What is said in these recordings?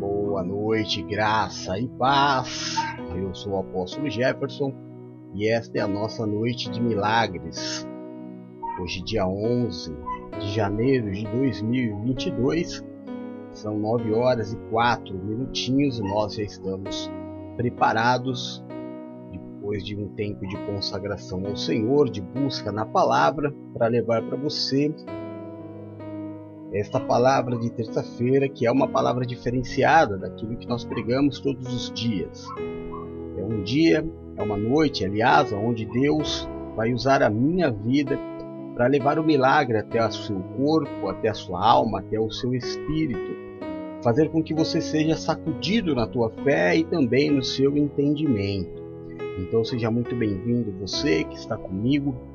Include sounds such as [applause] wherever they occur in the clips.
Boa noite, graça e paz. Eu sou o apóstolo Jefferson e esta é a nossa noite de milagres. Hoje, dia 11 de janeiro de 2022, são 9 horas e 4 minutinhos e nós já estamos preparados depois de um tempo de consagração ao Senhor, de busca na palavra, para levar para você esta palavra de terça-feira, que é uma palavra diferenciada daquilo que nós pregamos todos os dias. É um dia, é uma noite, aliás, onde Deus vai usar a minha vida para levar o milagre até o seu corpo, até a sua alma, até o seu espírito, fazer com que você seja sacudido na tua fé e também no seu entendimento. Então seja muito bem-vindo você que está comigo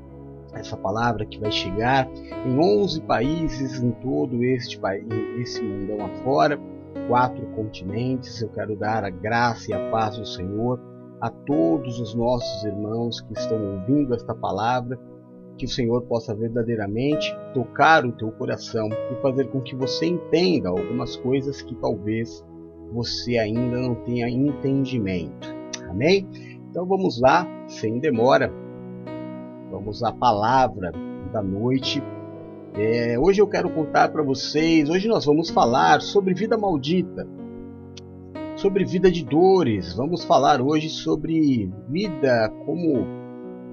essa palavra que vai chegar em 11 países em todo este país, esse mundão afora, quatro continentes. Eu quero dar a graça e a paz do Senhor a todos os nossos irmãos que estão ouvindo esta palavra, que o Senhor possa verdadeiramente tocar o teu coração e fazer com que você entenda algumas coisas que talvez você ainda não tenha entendimento. Amém? Então vamos lá, sem demora Vamos à palavra da noite. É, hoje eu quero contar para vocês. Hoje nós vamos falar sobre vida maldita, sobre vida de dores. Vamos falar hoje sobre vida como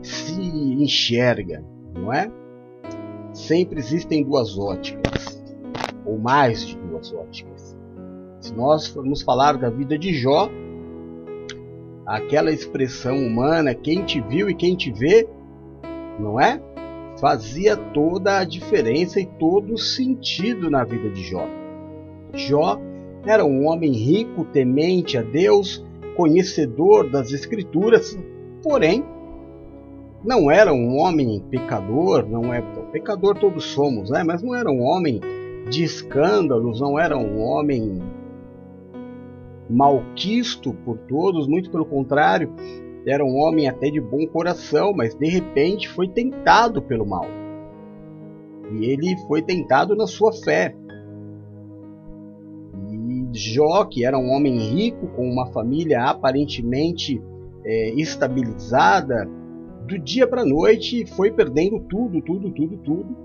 se enxerga, não é? Sempre existem duas óticas, ou mais de duas óticas. Se nós formos falar da vida de Jó, aquela expressão humana, quem te viu e quem te vê, não é? Fazia toda a diferença e todo o sentido na vida de Jó. Jó era um homem rico, temente a Deus, conhecedor das Escrituras, porém não era um homem pecador, não é pecador todos somos, né? Mas não era um homem de escândalos, não era um homem malquisto por todos, muito pelo contrário, era um homem até de bom coração, mas de repente foi tentado pelo mal. E ele foi tentado na sua fé. E Jó, que era um homem rico, com uma família aparentemente é, estabilizada, do dia para a noite foi perdendo tudo, tudo, tudo, tudo.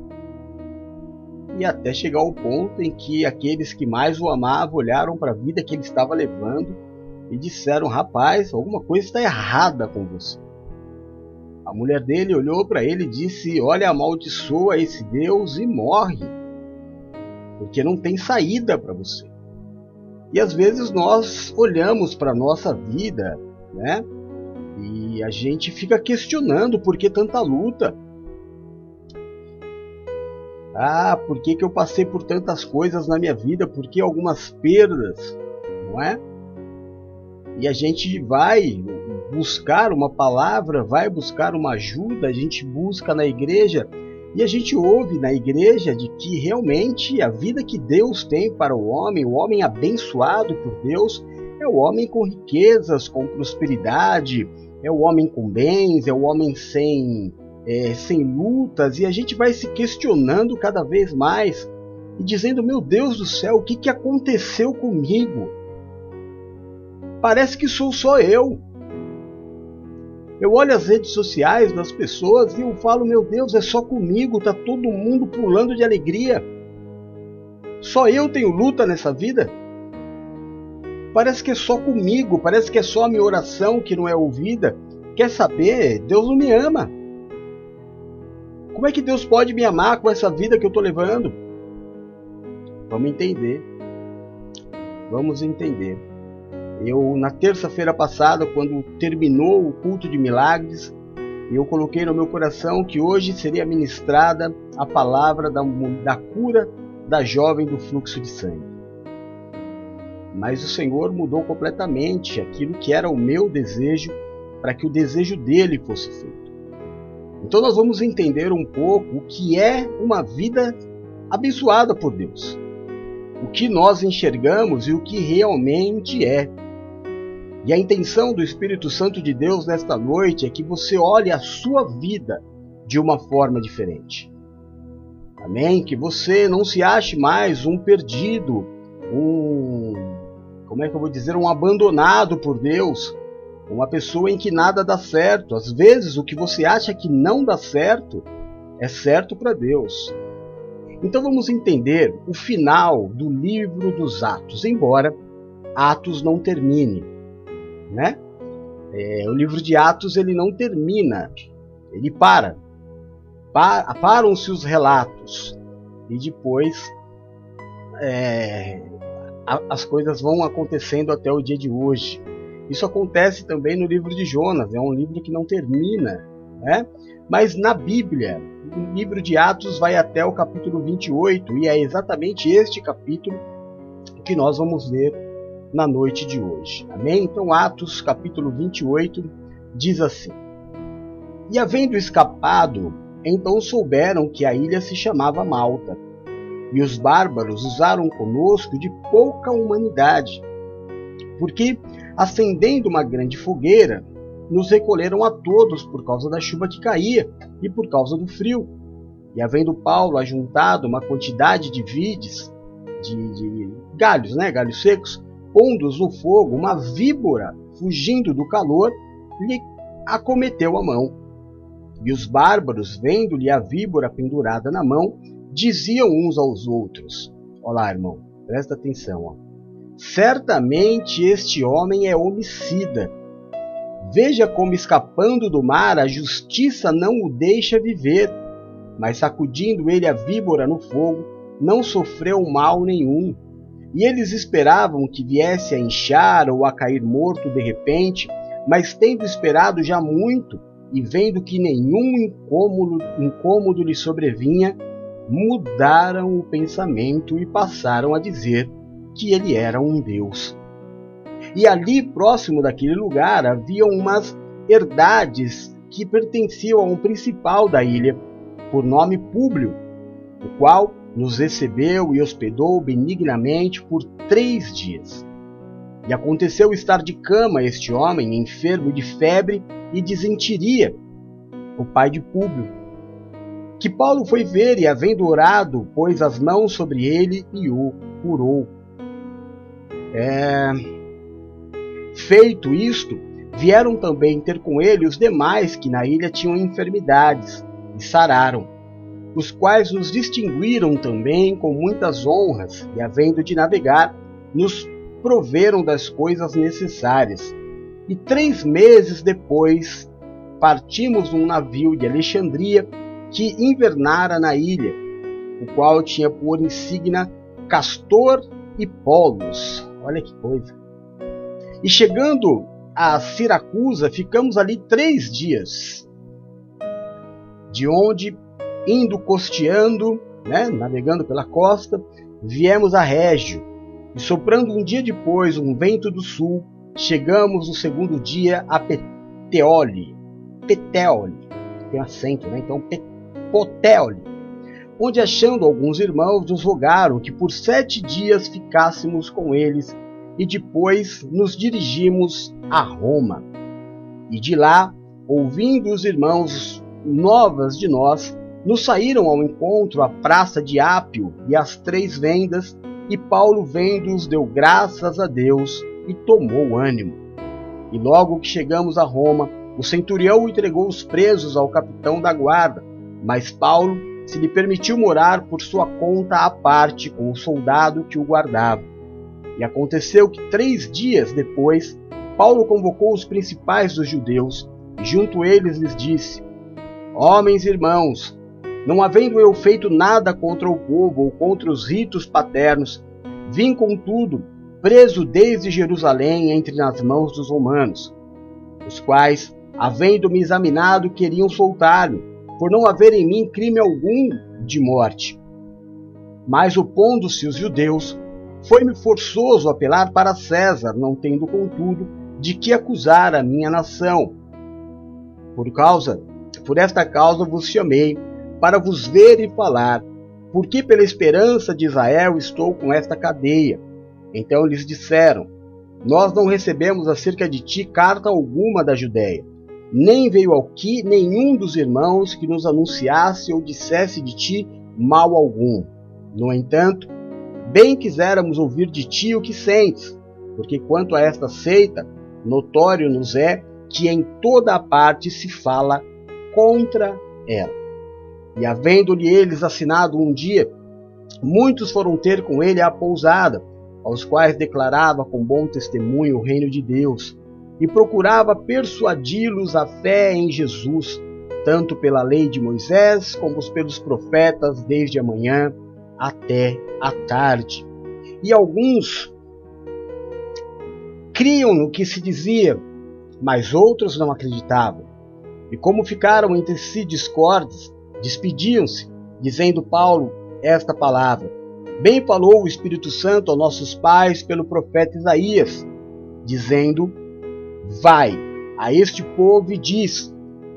E até chegar ao ponto em que aqueles que mais o amavam olharam para a vida que ele estava levando e disseram: Rapaz, alguma coisa está errada com você. A mulher dele olhou para ele e disse: Olha, amaldiçoa esse Deus e morre, porque não tem saída para você. E às vezes nós olhamos para a nossa vida, né? E a gente fica questionando por que tanta luta. Ah, por que, que eu passei por tantas coisas na minha vida? Por que algumas perdas? Não é? E a gente vai buscar uma palavra, vai buscar uma ajuda, a gente busca na igreja e a gente ouve na igreja de que realmente a vida que Deus tem para o homem, o homem abençoado por Deus, é o homem com riquezas, com prosperidade, é o homem com bens, é o homem sem, é, sem lutas, e a gente vai se questionando cada vez mais e dizendo: Meu Deus do céu, o que, que aconteceu comigo? Parece que sou só eu. Eu olho as redes sociais das pessoas e eu falo, meu Deus, é só comigo, tá todo mundo pulando de alegria. Só eu tenho luta nessa vida? Parece que é só comigo, parece que é só a minha oração que não é ouvida. Quer saber? Deus não me ama. Como é que Deus pode me amar com essa vida que eu estou levando? Vamos entender. Vamos entender. Eu, na terça-feira passada, quando terminou o culto de milagres, eu coloquei no meu coração que hoje seria ministrada a palavra da, da cura da jovem do fluxo de sangue. Mas o Senhor mudou completamente aquilo que era o meu desejo para que o desejo dele fosse feito. Então nós vamos entender um pouco o que é uma vida abençoada por Deus. O que nós enxergamos e o que realmente é. E a intenção do Espírito Santo de Deus nesta noite é que você olhe a sua vida de uma forma diferente. Amém? Que você não se ache mais um perdido, um, como é que eu vou dizer, um abandonado por Deus, uma pessoa em que nada dá certo. Às vezes o que você acha que não dá certo é certo para Deus. Então vamos entender o final do livro dos Atos, embora Atos não termine, né? É, o livro de Atos ele não termina, ele para. Param-se os relatos e depois é, as coisas vão acontecendo até o dia de hoje. Isso acontece também no livro de Jonas, é um livro que não termina, né? Mas na Bíblia, o livro de Atos vai até o capítulo 28 e é exatamente este capítulo que nós vamos ler na noite de hoje. Amém? Então, Atos capítulo 28 diz assim: E havendo escapado, então souberam que a ilha se chamava Malta e os bárbaros usaram conosco de pouca humanidade, porque, acendendo uma grande fogueira, nos recolheram a todos por causa da chuva que caía e por causa do frio. E havendo Paulo ajuntado uma quantidade de vides, de, de galhos, né, galhos secos, pondo-os no fogo, uma víbora, fugindo do calor, lhe acometeu a mão. E os bárbaros, vendo-lhe a víbora pendurada na mão, diziam uns aos outros: Olá, irmão, presta atenção. Ó. Certamente este homem é homicida. Veja como, escapando do mar, a justiça não o deixa viver. Mas sacudindo ele a víbora no fogo, não sofreu mal nenhum. E eles esperavam que viesse a inchar ou a cair morto de repente, mas tendo esperado já muito, e vendo que nenhum incômodo, incômodo lhe sobrevinha, mudaram o pensamento e passaram a dizer que ele era um deus. E ali, próximo daquele lugar, havia umas herdades que pertenciam a um principal da ilha, por nome Públio, o qual nos recebeu e hospedou benignamente por três dias. E aconteceu estar de cama este homem, enfermo de febre e desentiria, o pai de Públio, que Paulo foi ver e, havendo orado, pôs as mãos sobre ele e o curou. É... Feito isto, vieram também ter com ele os demais que na ilha tinham enfermidades e sararam, os quais nos distinguiram também com muitas honras e, havendo de navegar, nos proveram das coisas necessárias. E três meses depois, partimos num navio de Alexandria que invernara na ilha, o qual tinha por insígnia Castor e Polos. Olha que coisa. E chegando a Siracusa, ficamos ali três dias, de onde, indo costeando, né, navegando pela costa, viemos a Régio, e soprando um dia depois um vento do sul, chegamos no segundo dia a Peteoli. Peteoli, tem acento, né? Então, Potéoli, onde achando alguns irmãos nos rogaram que por sete dias ficássemos com eles e depois nos dirigimos a Roma. E de lá, ouvindo os irmãos novas de nós, nos saíram ao encontro à praça de Ápio e às três vendas, e Paulo vendo-os deu graças a Deus e tomou ânimo. E logo que chegamos a Roma, o centurião entregou os presos ao capitão da guarda, mas Paulo se lhe permitiu morar por sua conta à parte com o soldado que o guardava. E aconteceu que três dias depois, Paulo convocou os principais dos judeus e junto eles lhes disse: Homens e irmãos, não havendo eu feito nada contra o povo ou contra os ritos paternos, vim contudo preso desde Jerusalém entre nas mãos dos romanos, os quais, havendo-me examinado, queriam soltar-me por não haver em mim crime algum de morte. Mas opondo-se os judeus, foi-me forçoso apelar para César, não tendo, contudo, de que acusar a minha nação. Por causa, por esta causa vos chamei, para vos ver e falar, porque pela esperança de Israel estou com esta cadeia. Então lhes disseram: Nós não recebemos acerca de ti carta alguma da Judéia nem veio aqui nenhum dos irmãos que nos anunciasse ou dissesse de ti mal algum. No entanto, bem quiséramos ouvir de ti o que sentes, porque quanto a esta seita, notório nos é que em toda a parte se fala contra ela. E havendo-lhe eles assinado um dia, muitos foram ter com ele a pousada, aos quais declarava com bom testemunho o reino de Deus, e procurava persuadi-los à fé em Jesus, tanto pela lei de Moisés como pelos profetas, desde a manhã até a tarde. E alguns criam no que se dizia, mas outros não acreditavam. E como ficaram entre si discordes, despediam-se, dizendo Paulo esta palavra: Bem falou o Espírito Santo aos nossos pais pelo profeta Isaías, dizendo: Vai a este povo e diz: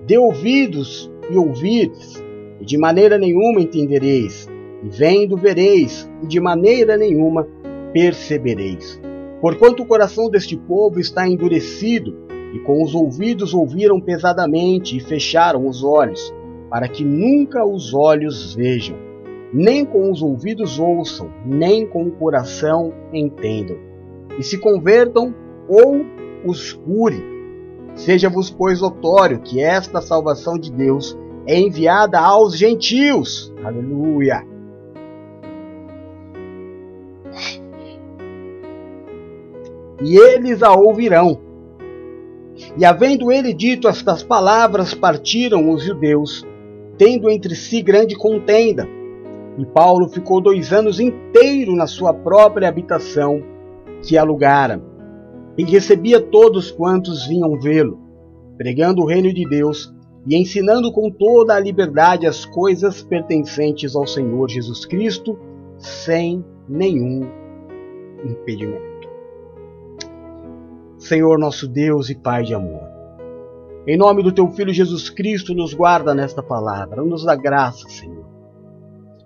Dê ouvidos e ouvides, e de maneira nenhuma entendereis, e vendo vereis, e de maneira nenhuma percebereis. Porquanto o coração deste povo está endurecido, e com os ouvidos ouviram pesadamente e fecharam os olhos, para que nunca os olhos vejam, nem com os ouvidos ouçam, nem com o coração entendam, e se convertam ou os cure. Seja-vos, pois, notório que esta salvação de Deus é enviada aos gentios. Aleluia! E eles a ouvirão e havendo ele dito estas palavras, partiram os judeus, tendo entre si grande contenda. E Paulo ficou dois anos inteiro na sua própria habitação, que alugara, e recebia todos quantos vinham vê-lo, pregando o reino de Deus e ensinando com toda a liberdade as coisas pertencentes ao Senhor Jesus Cristo, sem nenhum impedimento. Senhor nosso Deus e Pai de amor. Em nome do teu Filho Jesus Cristo, nos guarda nesta palavra, nos dá graça, Senhor.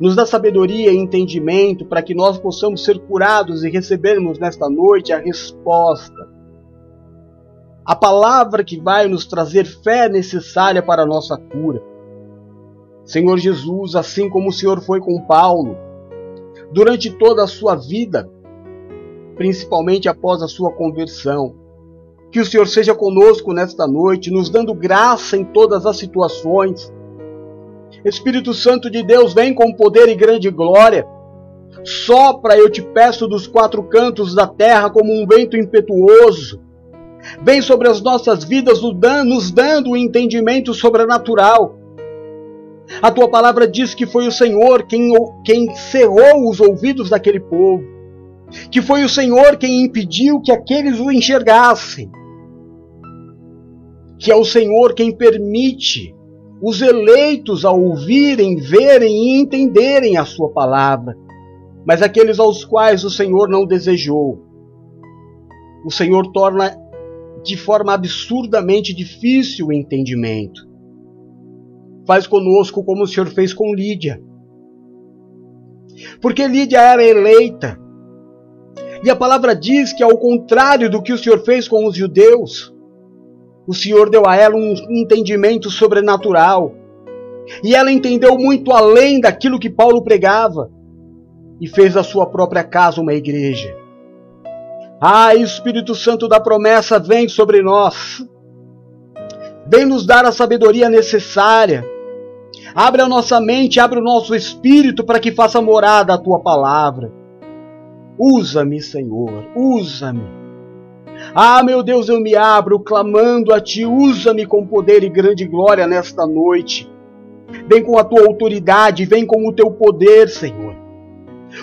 Nos dá sabedoria e entendimento para que nós possamos ser curados e recebermos nesta noite a resposta. A palavra que vai nos trazer fé necessária para a nossa cura. Senhor Jesus, assim como o Senhor foi com Paulo, durante toda a sua vida, principalmente após a sua conversão, que o Senhor seja conosco nesta noite, nos dando graça em todas as situações. Espírito Santo de Deus, vem com poder e grande glória. Sopra, eu te peço, dos quatro cantos da terra como um vento impetuoso. Vem sobre as nossas vidas, nos dando o entendimento sobrenatural. A tua palavra diz que foi o Senhor quem, quem cerrou os ouvidos daquele povo, que foi o Senhor quem impediu que aqueles o enxergassem que é o Senhor quem permite os eleitos a ouvirem, verem e entenderem a sua palavra, mas aqueles aos quais o Senhor não desejou. O Senhor torna de forma absurdamente difícil o entendimento. Faz conosco como o Senhor fez com Lídia. Porque Lídia era eleita. E a palavra diz que, ao contrário do que o Senhor fez com os judeus, o Senhor deu a ela um entendimento sobrenatural. E ela entendeu muito além daquilo que Paulo pregava e fez da sua própria casa uma igreja. Ah, Espírito Santo da promessa vem sobre nós. Vem nos dar a sabedoria necessária. Abre a nossa mente, abre o nosso espírito para que faça morada a tua palavra. Usa-me, Senhor, usa-me ah, meu Deus, eu me abro clamando a Ti, usa-me com poder e grande glória nesta noite. Vem com a Tua autoridade, vem com o Teu poder, Senhor.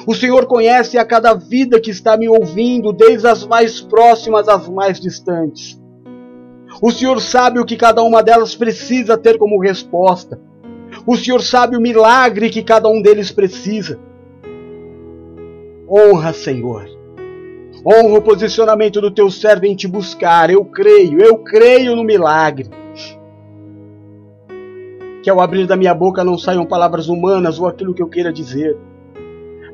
O Senhor conhece a cada vida que está me ouvindo, desde as mais próximas às mais distantes. O Senhor sabe o que cada uma delas precisa ter como resposta. O Senhor sabe o milagre que cada um deles precisa. Honra, Senhor Honra o posicionamento do teu servo em te buscar. Eu creio, eu creio no milagre. Que ao abrir da minha boca não saiam palavras humanas ou aquilo que eu queira dizer,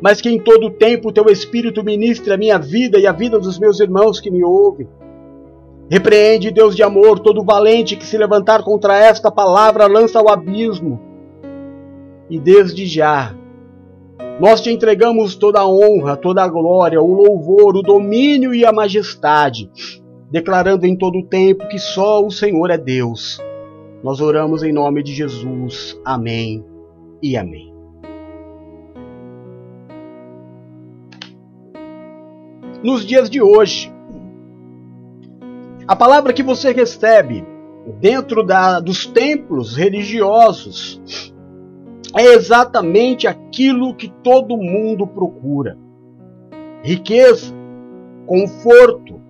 mas que em todo o tempo o teu Espírito ministre a minha vida e a vida dos meus irmãos que me ouvem. Repreende, Deus de amor, todo valente que se levantar contra esta palavra lança ao abismo. E desde já Nós te entregamos toda a honra, toda a glória, o louvor, o domínio e a majestade, declarando em todo o tempo que só o Senhor é Deus. Nós oramos em nome de Jesus. Amém e amém. Nos dias de hoje, a palavra que você recebe dentro da, dos templos religiosos é exatamente aquilo que todo mundo procura: riqueza, conforto,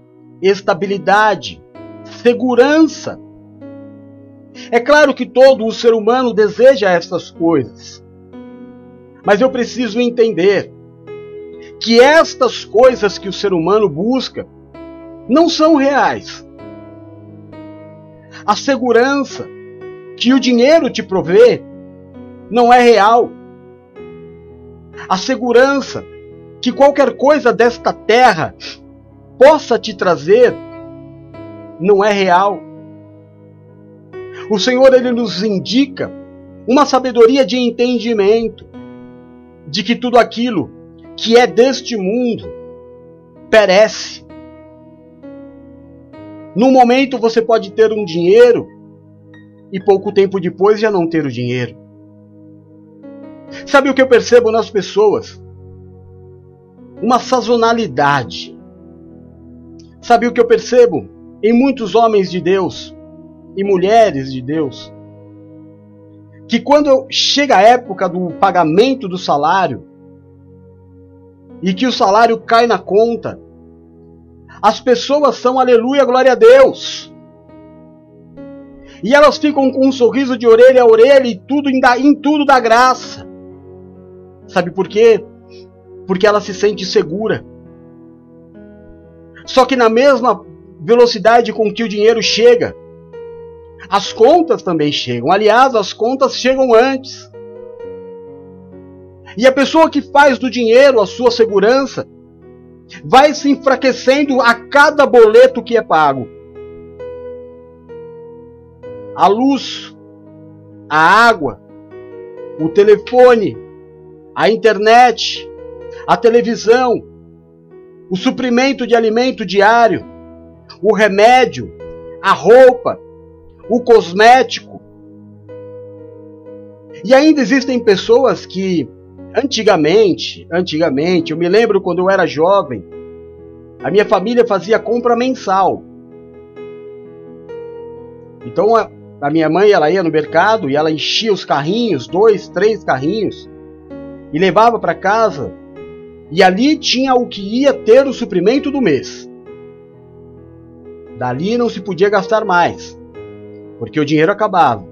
estabilidade, segurança. É claro que todo o ser humano deseja essas coisas, mas eu preciso entender que estas coisas que o ser humano busca não são reais. A segurança que o dinheiro te provê não é real. A segurança que qualquer coisa desta terra possa te trazer não é real. O Senhor ele nos indica uma sabedoria de entendimento de que tudo aquilo que é deste mundo perece. No momento você pode ter um dinheiro e pouco tempo depois já não ter o dinheiro. Sabe o que eu percebo nas pessoas? Uma sazonalidade. Sabe o que eu percebo em muitos homens de Deus e mulheres de Deus? Que quando chega a época do pagamento do salário e que o salário cai na conta, as pessoas são aleluia, glória a Deus. E elas ficam com um sorriso de orelha a orelha e tudo em, tudo da graça. Sabe por quê? Porque ela se sente segura. Só que na mesma velocidade com que o dinheiro chega, as contas também chegam. Aliás, as contas chegam antes. E a pessoa que faz do dinheiro a sua segurança vai se enfraquecendo a cada boleto que é pago. A luz, a água, o telefone, a internet, a televisão, o suprimento de alimento diário, o remédio, a roupa, o cosmético. E ainda existem pessoas que antigamente, antigamente, eu me lembro quando eu era jovem, a minha família fazia compra mensal. Então a, a minha mãe ela ia no mercado e ela enchia os carrinhos, dois, três carrinhos, e levava para casa, e ali tinha o que ia ter o suprimento do mês. Dali não se podia gastar mais, porque o dinheiro acabava.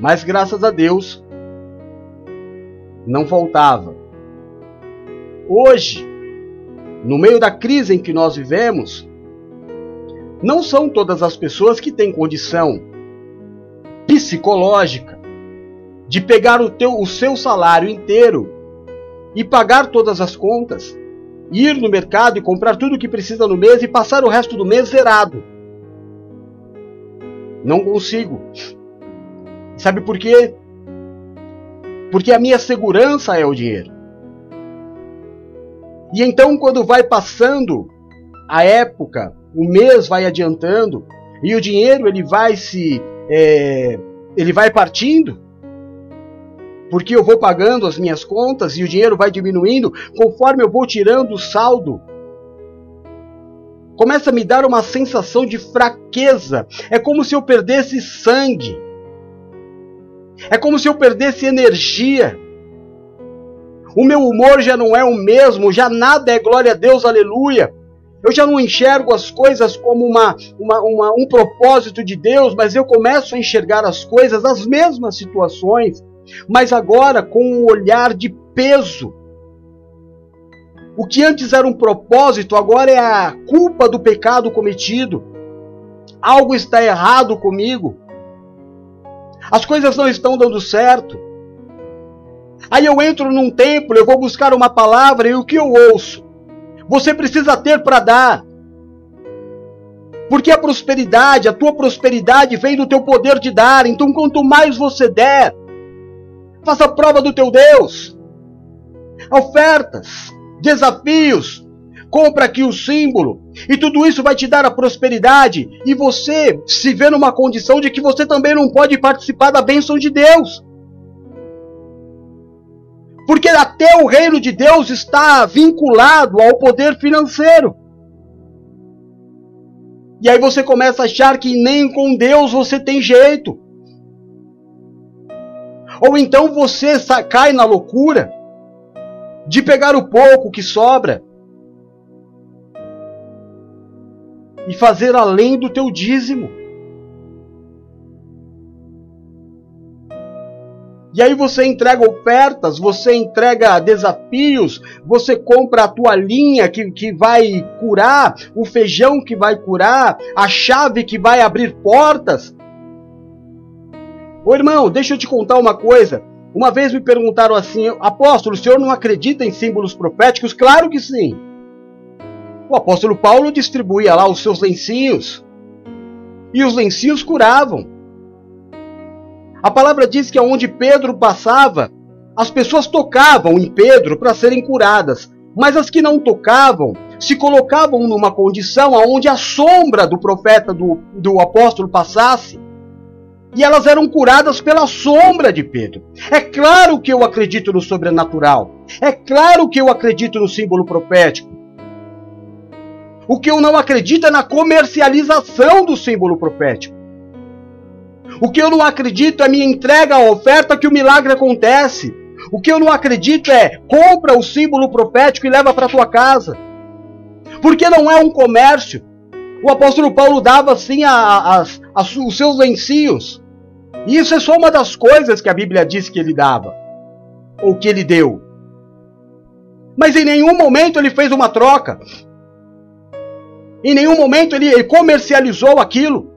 Mas graças a Deus, não faltava. Hoje, no meio da crise em que nós vivemos, não são todas as pessoas que têm condição psicológica de pegar o, teu, o seu salário inteiro e pagar todas as contas, ir no mercado e comprar tudo o que precisa no mês e passar o resto do mês zerado. Não consigo. Sabe por quê? Porque a minha segurança é o dinheiro. E então, quando vai passando a época, o mês vai adiantando e o dinheiro ele vai se é, ele vai partindo porque eu vou pagando as minhas contas e o dinheiro vai diminuindo conforme eu vou tirando o saldo. Começa a me dar uma sensação de fraqueza. É como se eu perdesse sangue. É como se eu perdesse energia. O meu humor já não é o mesmo, já nada é glória a Deus, aleluia. Eu já não enxergo as coisas como uma, uma, uma, um propósito de Deus, mas eu começo a enxergar as coisas, as mesmas situações, mas agora com um olhar de peso. O que antes era um propósito, agora é a culpa do pecado cometido. Algo está errado comigo. As coisas não estão dando certo. Aí eu entro num templo, eu vou buscar uma palavra e o que eu ouço? Você precisa ter para dar. Porque a prosperidade, a tua prosperidade vem do teu poder de dar. Então, quanto mais você der, Faça prova do teu Deus. Ofertas, desafios, compra aqui o símbolo. E tudo isso vai te dar a prosperidade. E você se vê numa condição de que você também não pode participar da bênção de Deus. Porque até o reino de Deus está vinculado ao poder financeiro. E aí você começa a achar que nem com Deus você tem jeito. Ou então você cai na loucura de pegar o pouco que sobra e fazer além do teu dízimo. E aí você entrega ofertas, você entrega desafios, você compra a toalhinha que, que vai curar, o feijão que vai curar, a chave que vai abrir portas. Ô irmão, deixa eu te contar uma coisa. Uma vez me perguntaram assim, apóstolo, o senhor não acredita em símbolos proféticos? Claro que sim. O apóstolo Paulo distribuía lá os seus lencinhos. E os lencinhos curavam. A palavra diz que aonde Pedro passava, as pessoas tocavam em Pedro para serem curadas, mas as que não tocavam se colocavam numa condição aonde a sombra do profeta, do, do apóstolo passasse, e elas eram curadas pela sombra de Pedro. É claro que eu acredito no sobrenatural. É claro que eu acredito no símbolo profético. O que eu não acredito é na comercialização do símbolo profético. O que eu não acredito é minha entrega à oferta que o milagre acontece. O que eu não acredito é compra o símbolo profético e leva para tua casa. Porque não é um comércio. O apóstolo Paulo dava assim a, a, a, os seus lencinhos. E isso é só uma das coisas que a Bíblia diz que ele dava. Ou que ele deu. Mas em nenhum momento ele fez uma troca. Em nenhum momento ele comercializou aquilo.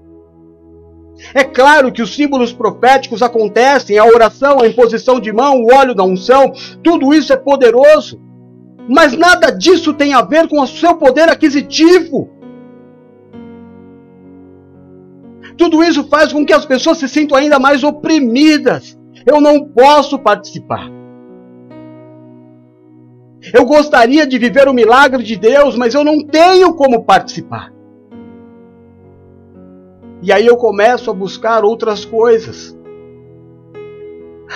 É claro que os símbolos proféticos acontecem, a oração, a imposição de mão, o óleo da unção, tudo isso é poderoso. Mas nada disso tem a ver com o seu poder aquisitivo. Tudo isso faz com que as pessoas se sintam ainda mais oprimidas. Eu não posso participar. Eu gostaria de viver o milagre de Deus, mas eu não tenho como participar. E aí eu começo a buscar outras coisas.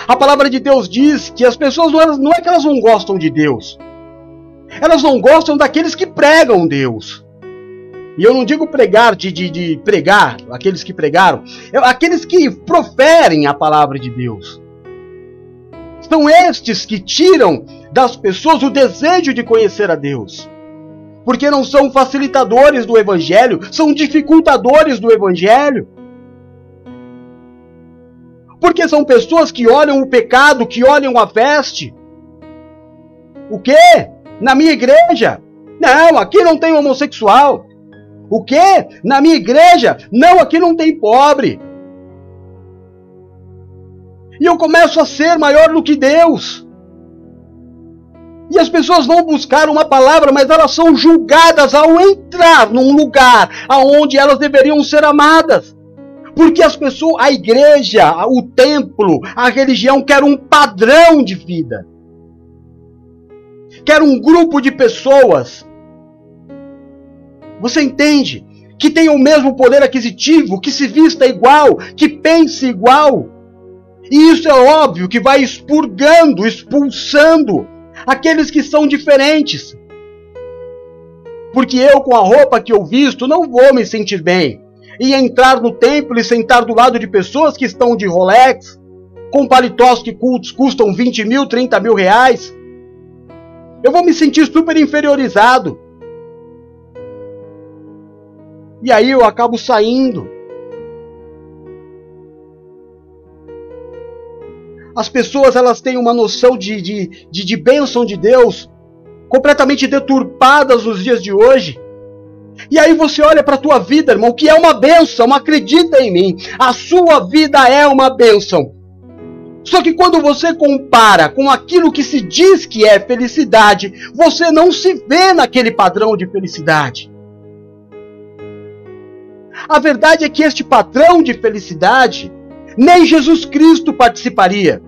A palavra de Deus diz que as pessoas não, é que elas não gostam de Deus. Elas não gostam daqueles que pregam Deus. E eu não digo pregar de, de, de pregar, aqueles que pregaram, aqueles que proferem a palavra de Deus. São estes que tiram das pessoas o desejo de conhecer a Deus porque não são facilitadores do Evangelho, são dificultadores do Evangelho. Porque são pessoas que olham o pecado, que olham a veste. O quê? Na minha igreja? Não, aqui não tem homossexual. O quê? Na minha igreja? Não, aqui não tem pobre. E eu começo a ser maior do que Deus. E as pessoas vão buscar uma palavra, mas elas são julgadas ao entrar num lugar aonde elas deveriam ser amadas. Porque as pessoas, a igreja, o templo, a religião quer um padrão de vida. Quer um grupo de pessoas. Você entende? Que tenham o mesmo poder aquisitivo, que se vista igual, que pense igual. E isso é óbvio que vai expurgando, expulsando aqueles que são diferentes. Porque eu, com a roupa que eu visto, não vou me sentir bem. E entrar no templo e sentar do lado de pessoas que estão de Rolex, com paletós que custam 20 mil, 30 mil reais. Eu vou me sentir super inferiorizado. E aí eu acabo saindo. as pessoas elas têm uma noção de, de, de, de bênção de Deus completamente deturpadas nos dias de hoje. E aí você olha para a tua vida, irmão, que é uma bênção, acredita em mim, a sua vida é uma bênção. Só que quando você compara com aquilo que se diz que é felicidade, você não se vê naquele padrão de felicidade. A verdade é que este padrão de felicidade nem Jesus Cristo participaria.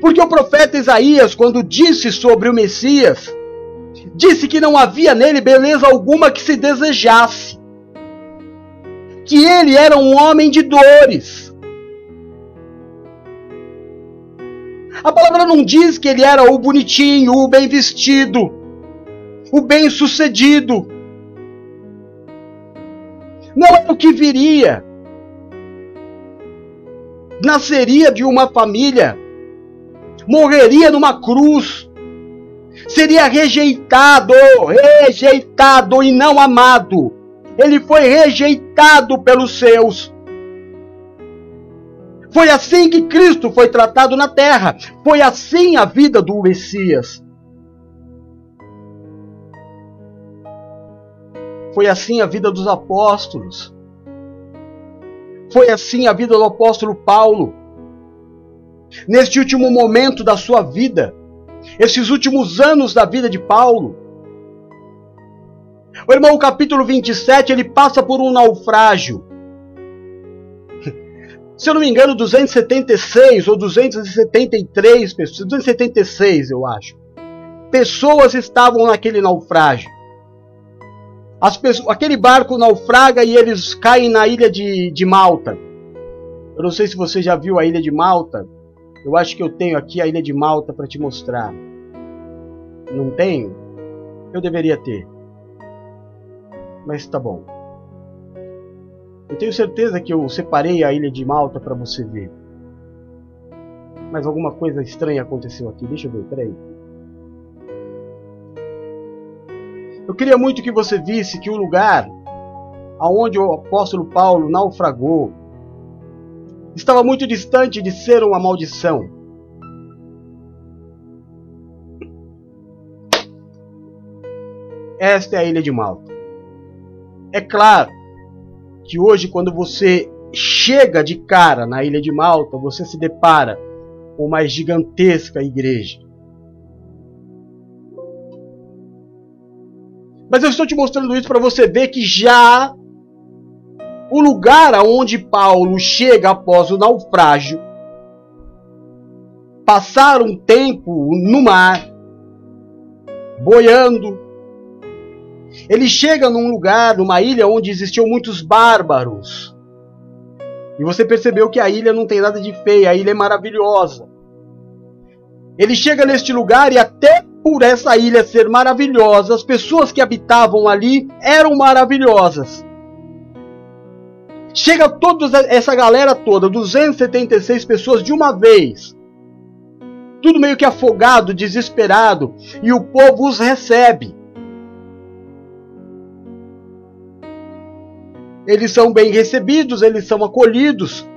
Porque o profeta Isaías, quando disse sobre o Messias, disse que não havia nele beleza alguma que se desejasse, que ele era um homem de dores. A palavra não diz que ele era o bonitinho, o bem vestido, o bem sucedido. Não é o que viria. Nasceria de uma família morreria numa cruz, seria rejeitado, rejeitado e não amado. Ele foi rejeitado pelos seus. Foi assim que Cristo foi tratado na terra. Foi assim a vida do Messias. Foi assim a vida dos apóstolos. Foi assim a vida do apóstolo Paulo neste último momento da sua vida, esses últimos anos da vida de Paulo. O irmão, o capítulo 27, ele passa por um naufrágio. Se eu não me engano, 276 ou 273 pessoas, 276 eu acho. Pessoas estavam naquele naufrágio. As pessoas, aquele barco naufraga e eles caem na ilha de, de Malta. Eu não sei se você já viu a ilha de Malta. Eu acho que eu tenho aqui a ilha de Malta para te mostrar. Não tenho? Eu deveria ter. Mas tá bom. Eu tenho certeza que eu separei a ilha de Malta para você ver. Mas alguma coisa estranha aconteceu aqui. Deixa eu ver, peraí. Eu queria muito que você visse que o lugar aonde o apóstolo Paulo naufragou estava muito distante de ser uma maldição. Esta é a ilha de Malta. É claro que hoje, quando você chega de cara na ilha de Malta, você se depara com uma gigantesca igreja. Mas eu estou te mostrando isso para você ver que já o lugar aonde Paulo chega após o naufrágio, passar um tempo no mar, boiando. Ele chega num lugar, numa ilha onde existiam muitos bárbaros. E você percebeu que a ilha não tem nada de feia, a ilha é maravilhosa. Ele chega neste lugar e até por essa ilha ser maravilhosa, as pessoas que habitavam ali eram maravilhosas. Chega toda essa galera toda, 276 pessoas de uma vez. Tudo meio que afogado, desesperado, e o povo os recebe. Eles são bem recebidos, eles são acolhidos.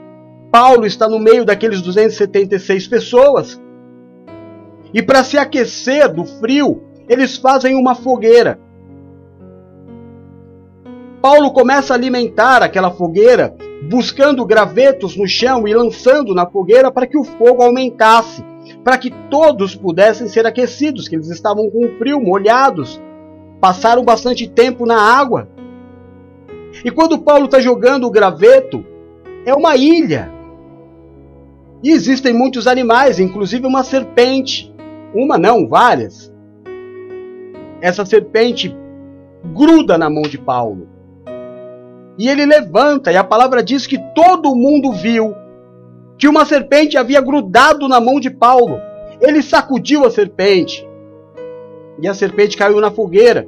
Paulo está no meio daqueles 276 pessoas. E para se aquecer do frio, eles fazem uma fogueira. Paulo começa a alimentar aquela fogueira, buscando gravetos no chão e lançando na fogueira para que o fogo aumentasse, para que todos pudessem ser aquecidos, que eles estavam com frio, molhados, passaram bastante tempo na água. E quando Paulo está jogando o graveto, é uma ilha. E existem muitos animais, inclusive uma serpente. Uma não, várias. Essa serpente gruda na mão de Paulo. E ele levanta, e a palavra diz que todo mundo viu que uma serpente havia grudado na mão de Paulo. Ele sacudiu a serpente, e a serpente caiu na fogueira.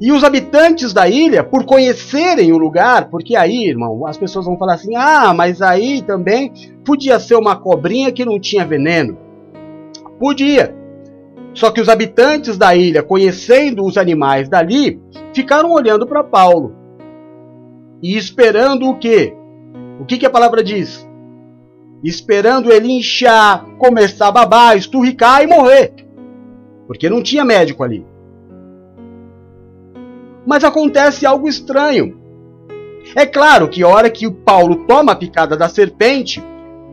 E os habitantes da ilha, por conhecerem o lugar, porque aí, irmão, as pessoas vão falar assim: ah, mas aí também podia ser uma cobrinha que não tinha veneno. Podia. Só que os habitantes da ilha, conhecendo os animais dali, ficaram olhando para Paulo e esperando o quê? O que, que a palavra diz? Esperando ele inchar, começar a babar, esturricar e morrer. Porque não tinha médico ali. Mas acontece algo estranho. É claro que a hora que o Paulo toma a picada da serpente,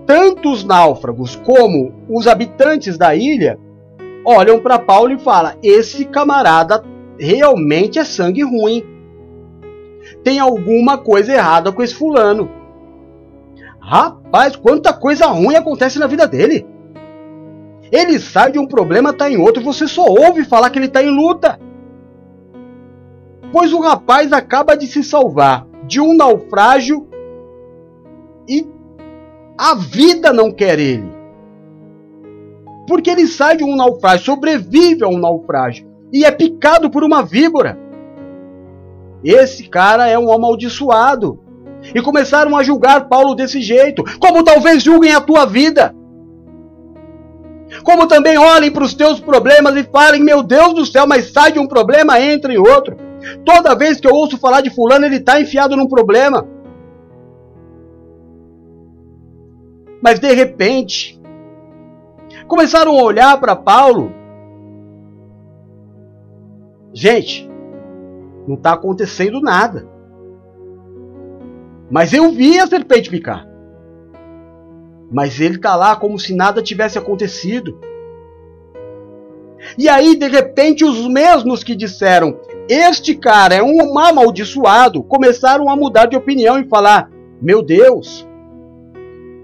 tanto os náufragos como os habitantes da ilha olham para Paulo e falam: esse camarada realmente é sangue ruim tem alguma coisa errada com esse fulano. Rapaz, quanta coisa ruim acontece na vida dele. Ele sai de um problema, está em outro, você só ouve falar que ele está em luta. Pois o rapaz acaba de se salvar de um naufrágio a vida não quer ele. Porque ele sai de um naufrágio, sobrevive a um naufrágio e é picado por uma víbora. Esse cara é um amaldiçoado. E começaram a julgar Paulo desse jeito, como talvez julguem a tua vida. Como também olhem para os teus problemas e falem: Meu Deus do céu, mas sai de um problema, entra em outro. Toda vez que eu ouço falar de Fulano, ele está enfiado num problema. Mas de repente, começaram a olhar para Paulo. Gente, não está acontecendo nada. Mas eu vi a serpente picar. Mas ele está lá como se nada tivesse acontecido. E aí, de repente, os mesmos que disseram este cara é um amaldiçoado começaram a mudar de opinião e falar: Meu Deus,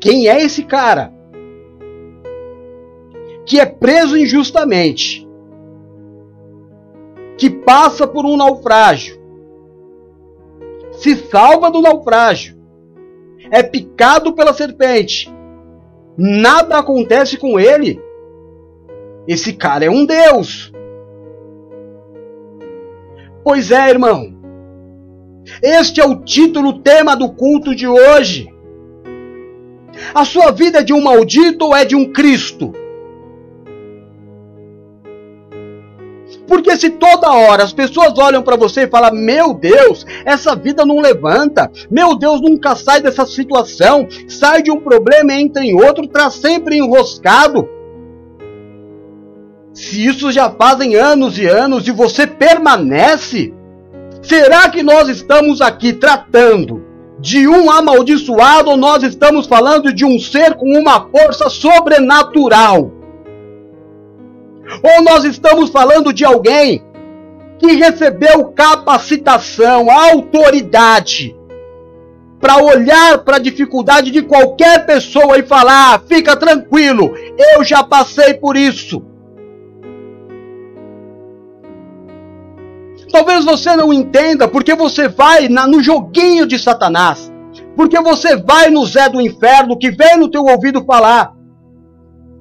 quem é esse cara? Que é preso injustamente, que passa por um naufrágio, se salva do naufrágio, é picado pela serpente, nada acontece com ele. Esse cara é um Deus. Pois é, irmão. Este é o título, tema do culto de hoje. A sua vida é de um maldito ou é de um Cristo? Porque se toda hora as pessoas olham para você e falam: Meu Deus, essa vida não levanta, meu Deus, nunca sai dessa situação, sai de um problema e entra em outro, está sempre enroscado. Se isso já fazem anos e anos e você permanece, será que nós estamos aqui tratando de um amaldiçoado nós estamos falando de um ser com uma força sobrenatural? Ou nós estamos falando de alguém que recebeu capacitação, autoridade para olhar para a dificuldade de qualquer pessoa e falar: ah, fica tranquilo, eu já passei por isso. Talvez você não entenda porque você vai na, no joguinho de Satanás. Porque você vai no Zé do inferno que vem no teu ouvido falar: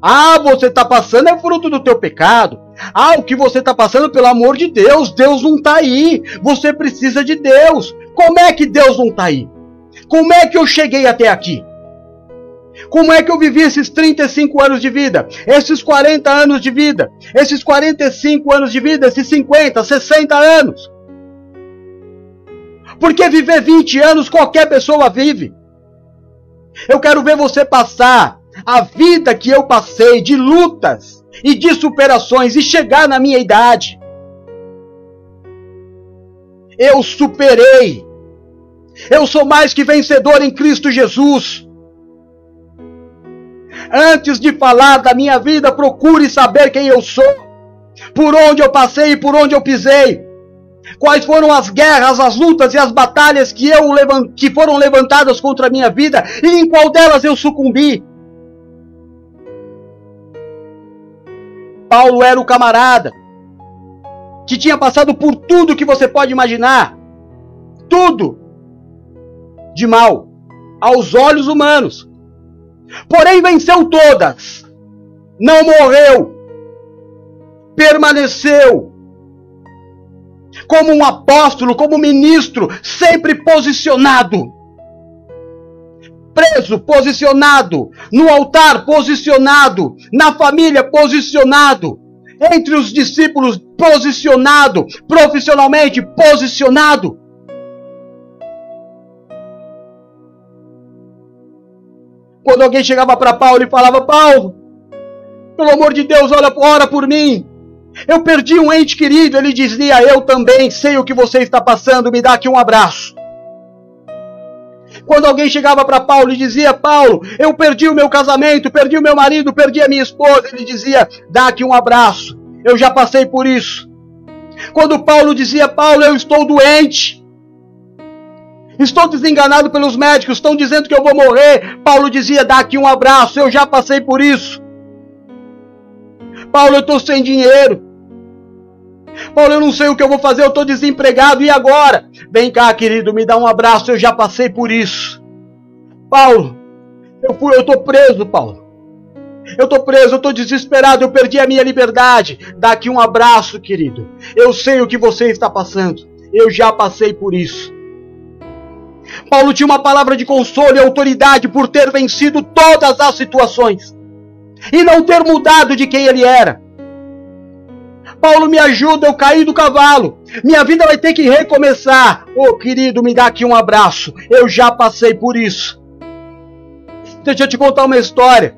ah, você está passando é fruto do teu pecado. Ah, o que você está passando, pelo amor de Deus, Deus não está aí. Você precisa de Deus. Como é que Deus não está aí? Como é que eu cheguei até aqui? Como é que eu vivi esses 35 anos de vida? Esses 40 anos de vida? Esses 45 anos de vida? Esses 50, 60 anos? Porque viver 20 anos qualquer pessoa vive. Eu quero ver você passar a vida que eu passei de lutas e de superações e chegar na minha idade. Eu superei. Eu sou mais que vencedor em Cristo Jesus. Antes de falar da minha vida, procure saber quem eu sou, por onde eu passei e por onde eu pisei. Quais foram as guerras, as lutas e as batalhas que, eu que foram levantadas contra a minha vida e em qual delas eu sucumbi. Paulo era o camarada que tinha passado por tudo que você pode imaginar. Tudo de mal aos olhos humanos. Porém venceu todas. Não morreu. Permaneceu como um apóstolo, como ministro, sempre posicionado preso, posicionado, no altar, posicionado, na família, posicionado, entre os discípulos, posicionado, profissionalmente, posicionado. Quando alguém chegava para Paulo e falava: Paulo, pelo amor de Deus, olha, ora por mim. Eu perdi um ente querido. Ele dizia: Eu também sei o que você está passando, me dá aqui um abraço. Quando alguém chegava para Paulo e dizia: Paulo, eu perdi o meu casamento, perdi o meu marido, perdi a minha esposa, ele dizia: dá aqui um abraço, eu já passei por isso. Quando Paulo dizia: Paulo, eu estou doente, estou desenganado pelos médicos, estão dizendo que eu vou morrer, Paulo dizia: dá aqui um abraço, eu já passei por isso. Paulo, eu estou sem dinheiro. Paulo, eu não sei o que eu vou fazer, eu estou desempregado, e agora? Vem cá, querido, me dá um abraço, eu já passei por isso. Paulo, eu fui, eu estou preso, Paulo. Eu estou preso, eu estou desesperado, eu perdi a minha liberdade. Dá aqui um abraço, querido. Eu sei o que você está passando. Eu já passei por isso. Paulo tinha uma palavra de consolo e autoridade por ter vencido todas as situações e não ter mudado de quem ele era. Paulo, me ajuda, eu caí do cavalo. Minha vida vai ter que recomeçar. Ô oh, querido, me dá aqui um abraço. Eu já passei por isso. Deixa eu te contar uma história.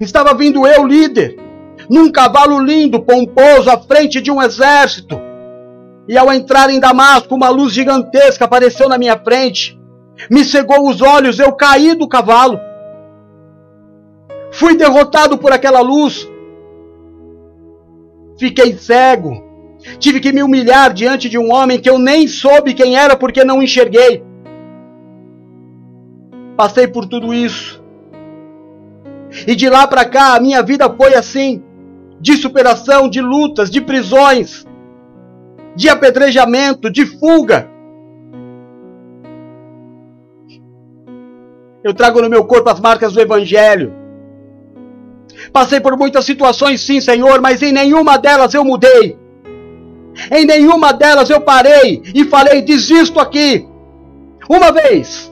Estava vindo eu, líder, num cavalo lindo, pomposo, à frente de um exército. E ao entrar em Damasco, uma luz gigantesca apareceu na minha frente. Me cegou os olhos, eu caí do cavalo. Fui derrotado por aquela luz. Fiquei cego. Tive que me humilhar diante de um homem que eu nem soube quem era porque não enxerguei. Passei por tudo isso. E de lá para cá a minha vida foi assim: de superação, de lutas, de prisões, de apedrejamento, de fuga. Eu trago no meu corpo as marcas do Evangelho. Passei por muitas situações, sim, Senhor, mas em nenhuma delas eu mudei. Em nenhuma delas eu parei e falei: desisto aqui. Uma vez,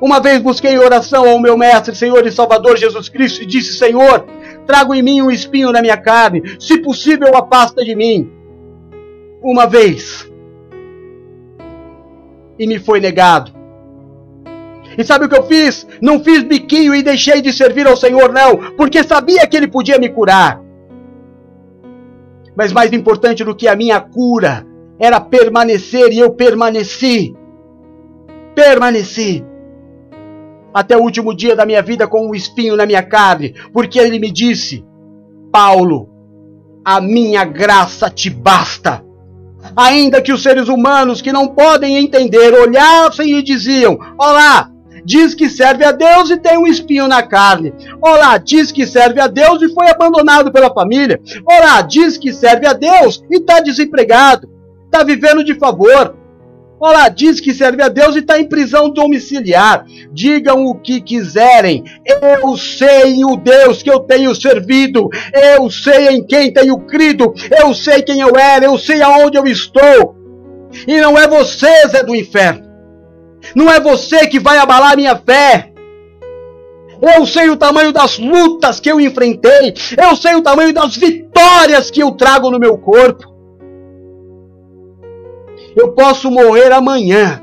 uma vez busquei oração ao meu Mestre, Senhor e Salvador Jesus Cristo, e disse: Senhor, trago em mim um espinho na minha carne, se possível, afasta de mim. Uma vez. E me foi negado. E sabe o que eu fiz? Não fiz biquinho e deixei de servir ao Senhor, não, porque sabia que Ele podia me curar. Mas mais importante do que a minha cura era permanecer e eu permaneci. Permaneci. Até o último dia da minha vida com um espinho na minha carne, porque Ele me disse: Paulo, a minha graça te basta. Ainda que os seres humanos que não podem entender olhassem e diziam: Olá, diz que serve a Deus e tem um espinho na carne. Olá, diz que serve a Deus e foi abandonado pela família. Olá, diz que serve a Deus e está desempregado, está vivendo de favor. Olá, diz que serve a Deus e está em prisão domiciliar. Digam o que quiserem. Eu sei o Deus que eu tenho servido. Eu sei em quem tenho crido. Eu sei quem eu era. Eu sei aonde eu estou. E não é você, Zé do inferno. Não é você que vai abalar minha fé. Eu sei o tamanho das lutas que eu enfrentei. Eu sei o tamanho das vitórias que eu trago no meu corpo. Eu posso morrer amanhã,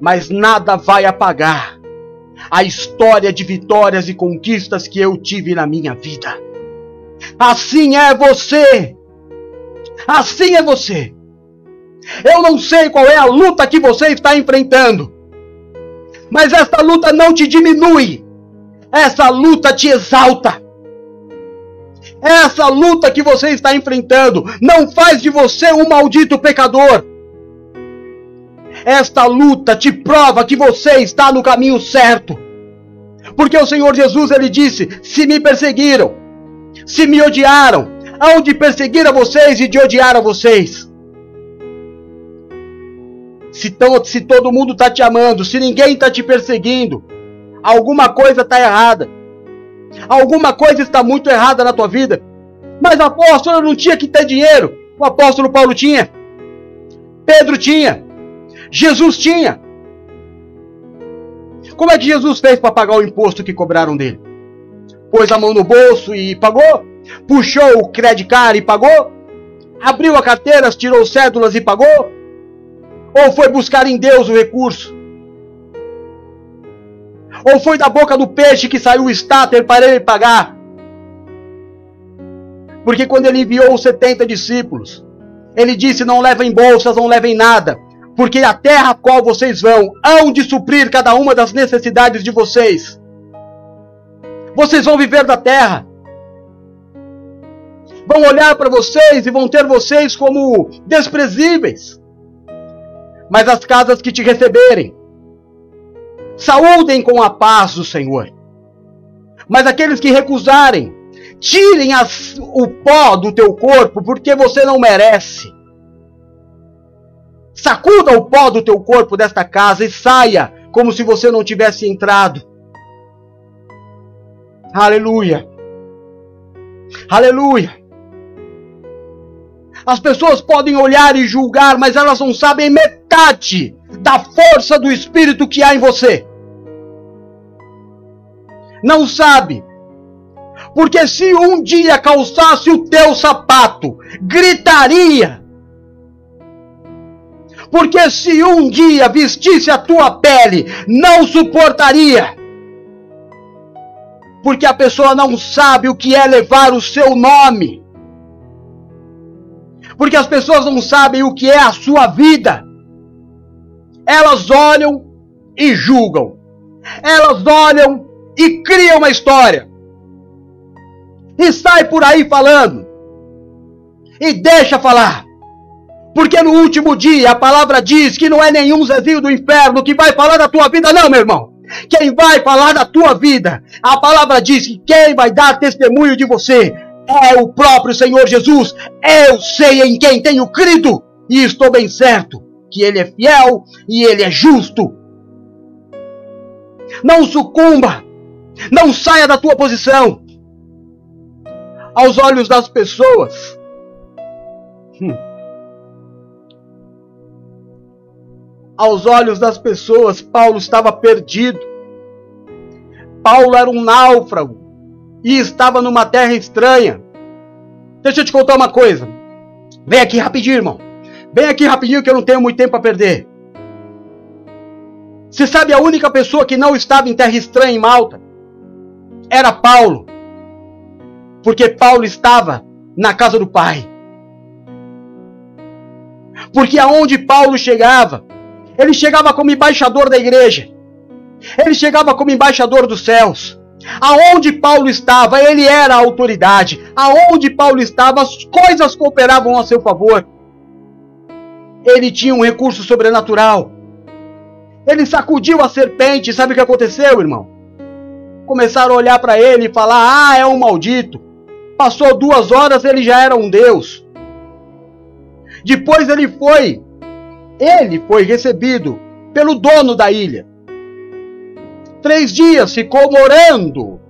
mas nada vai apagar a história de vitórias e conquistas que eu tive na minha vida. Assim é você. Assim é você. Eu não sei qual é a luta que você está enfrentando, mas essa luta não te diminui, essa luta te exalta. Essa luta que você está enfrentando não faz de você um maldito pecador. Esta luta te prova que você está no caminho certo. Porque o Senhor Jesus ele disse: "Se me perseguiram, se me odiaram, aonde perseguir a vocês e de odiar a vocês, se, tão, se todo mundo está te amando, se ninguém está te perseguindo, alguma coisa está errada. Alguma coisa está muito errada na tua vida. Mas apóstolo não tinha que ter dinheiro. O apóstolo Paulo tinha. Pedro tinha. Jesus tinha. Como é que Jesus fez para pagar o imposto que cobraram dele? Pôs a mão no bolso e pagou? Puxou o credit card e pagou? Abriu a carteira, tirou cédulas e pagou? Ou foi buscar em Deus o recurso? Ou foi da boca do peixe que saiu o estáter para ele pagar? Porque quando ele enviou os 70 discípulos, ele disse: Não levem bolsas, não levem nada, porque a terra a qual vocês vão, hão de suprir cada uma das necessidades de vocês. Vocês vão viver da terra. Vão olhar para vocês e vão ter vocês como desprezíveis mas as casas que te receberem. Saúdem com a paz do Senhor. Mas aqueles que recusarem, tirem as, o pó do teu corpo, porque você não merece. Sacuda o pó do teu corpo desta casa e saia como se você não tivesse entrado. Aleluia. Aleluia. As pessoas podem olhar e julgar, mas elas não sabem metade da força do Espírito que há em você. Não sabe. Porque se um dia calçasse o teu sapato, gritaria. Porque se um dia vestisse a tua pele, não suportaria. Porque a pessoa não sabe o que é levar o seu nome. Porque as pessoas não sabem o que é a sua vida. Elas olham e julgam. Elas olham e criam uma história. E sai por aí falando. E deixa falar. Porque no último dia a palavra diz que não é nenhum Zezinho do inferno que vai falar da tua vida, não, meu irmão. Quem vai falar da tua vida, a palavra diz que quem vai dar testemunho de você é o próprio Senhor Jesus. Eu sei em quem tenho crido e estou bem certo que Ele é fiel e Ele é justo. Não sucumba, não saia da tua posição. Aos olhos das pessoas, hum. aos olhos das pessoas, Paulo estava perdido. Paulo era um náufrago e estava numa terra estranha. Deixa eu te contar uma coisa. Vem aqui rapidinho, irmão. Vem aqui rapidinho que eu não tenho muito tempo a perder. Você sabe a única pessoa que não estava em terra estranha em Malta? Era Paulo. Porque Paulo estava na casa do Pai. Porque aonde Paulo chegava, ele chegava como embaixador da igreja. Ele chegava como embaixador dos céus. Aonde Paulo estava, ele era a autoridade. Aonde Paulo estava, as coisas cooperavam a seu favor. Ele tinha um recurso sobrenatural. Ele sacudiu a serpente. Sabe o que aconteceu, irmão? Começaram a olhar para ele e falar: Ah, é um maldito. Passou duas horas, ele já era um Deus. Depois ele foi, ele foi recebido pelo dono da ilha. Três dias ficou morando.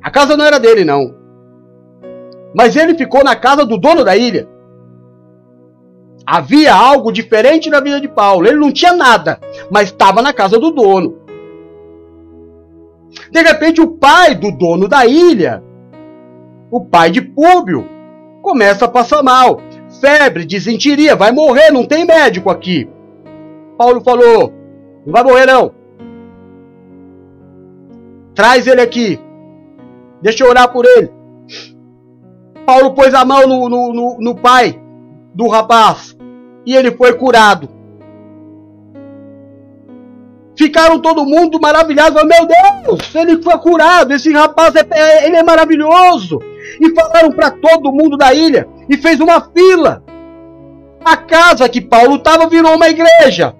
A casa não era dele, não. Mas ele ficou na casa do dono da ilha. Havia algo diferente na vida de Paulo. Ele não tinha nada, mas estava na casa do dono. De repente, o pai do dono da ilha, o pai de Públio, começa a passar mal. Febre, desinteria, vai morrer, não tem médico aqui. Paulo falou: Não vai morrer, não. Traz ele aqui. Deixa eu orar por ele. Paulo pôs a mão no, no, no, no pai do rapaz e ele foi curado. Ficaram todo mundo maravilhados. Meu Deus, ele foi curado. Esse rapaz é, é ele é maravilhoso. E falaram para todo mundo da ilha e fez uma fila. A casa que Paulo estava virou uma igreja.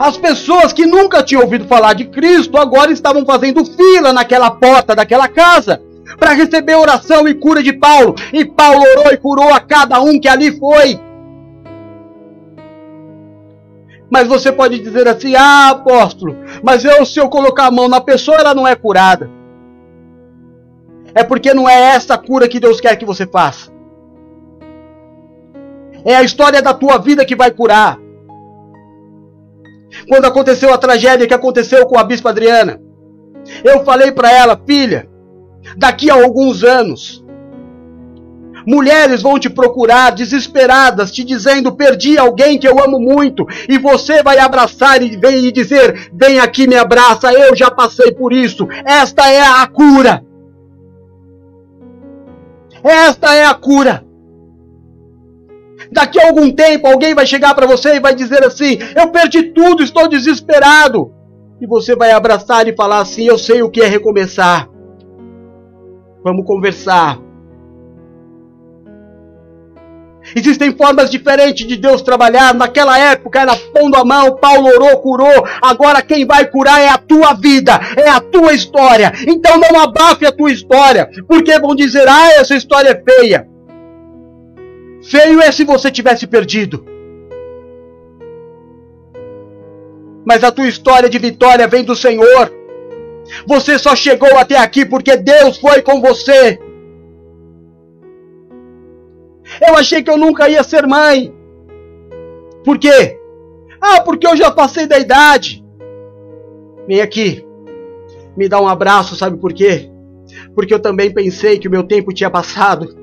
As pessoas que nunca tinham ouvido falar de Cristo agora estavam fazendo fila naquela porta daquela casa para receber oração e cura de Paulo. E Paulo orou e curou a cada um que ali foi. Mas você pode dizer assim: ah, apóstolo, mas eu, se eu colocar a mão na pessoa, ela não é curada. É porque não é essa cura que Deus quer que você faça. É a história da tua vida que vai curar quando aconteceu a tragédia que aconteceu com a Bispa Adriana. Eu falei para ela, filha, daqui a alguns anos, mulheres vão te procurar desesperadas, te dizendo: perdi alguém que eu amo muito, e você vai abraçar e vem e dizer: vem aqui, me abraça, eu já passei por isso. Esta é a cura. Esta é a cura. Daqui a algum tempo alguém vai chegar para você e vai dizer assim: Eu perdi tudo, estou desesperado. E você vai abraçar e falar assim: Eu sei o que é recomeçar. Vamos conversar. Existem formas diferentes de Deus trabalhar. Naquela época era pondo a mão, Paulo orou, curou. Agora quem vai curar é a tua vida, é a tua história. Então não abafe a tua história, porque vão dizer: ah, essa história é feia. Feio é se você tivesse perdido. Mas a tua história de vitória vem do Senhor. Você só chegou até aqui porque Deus foi com você. Eu achei que eu nunca ia ser mãe. Por quê? Ah, porque eu já passei da idade. Vem aqui. Me dá um abraço, sabe por quê? Porque eu também pensei que o meu tempo tinha passado.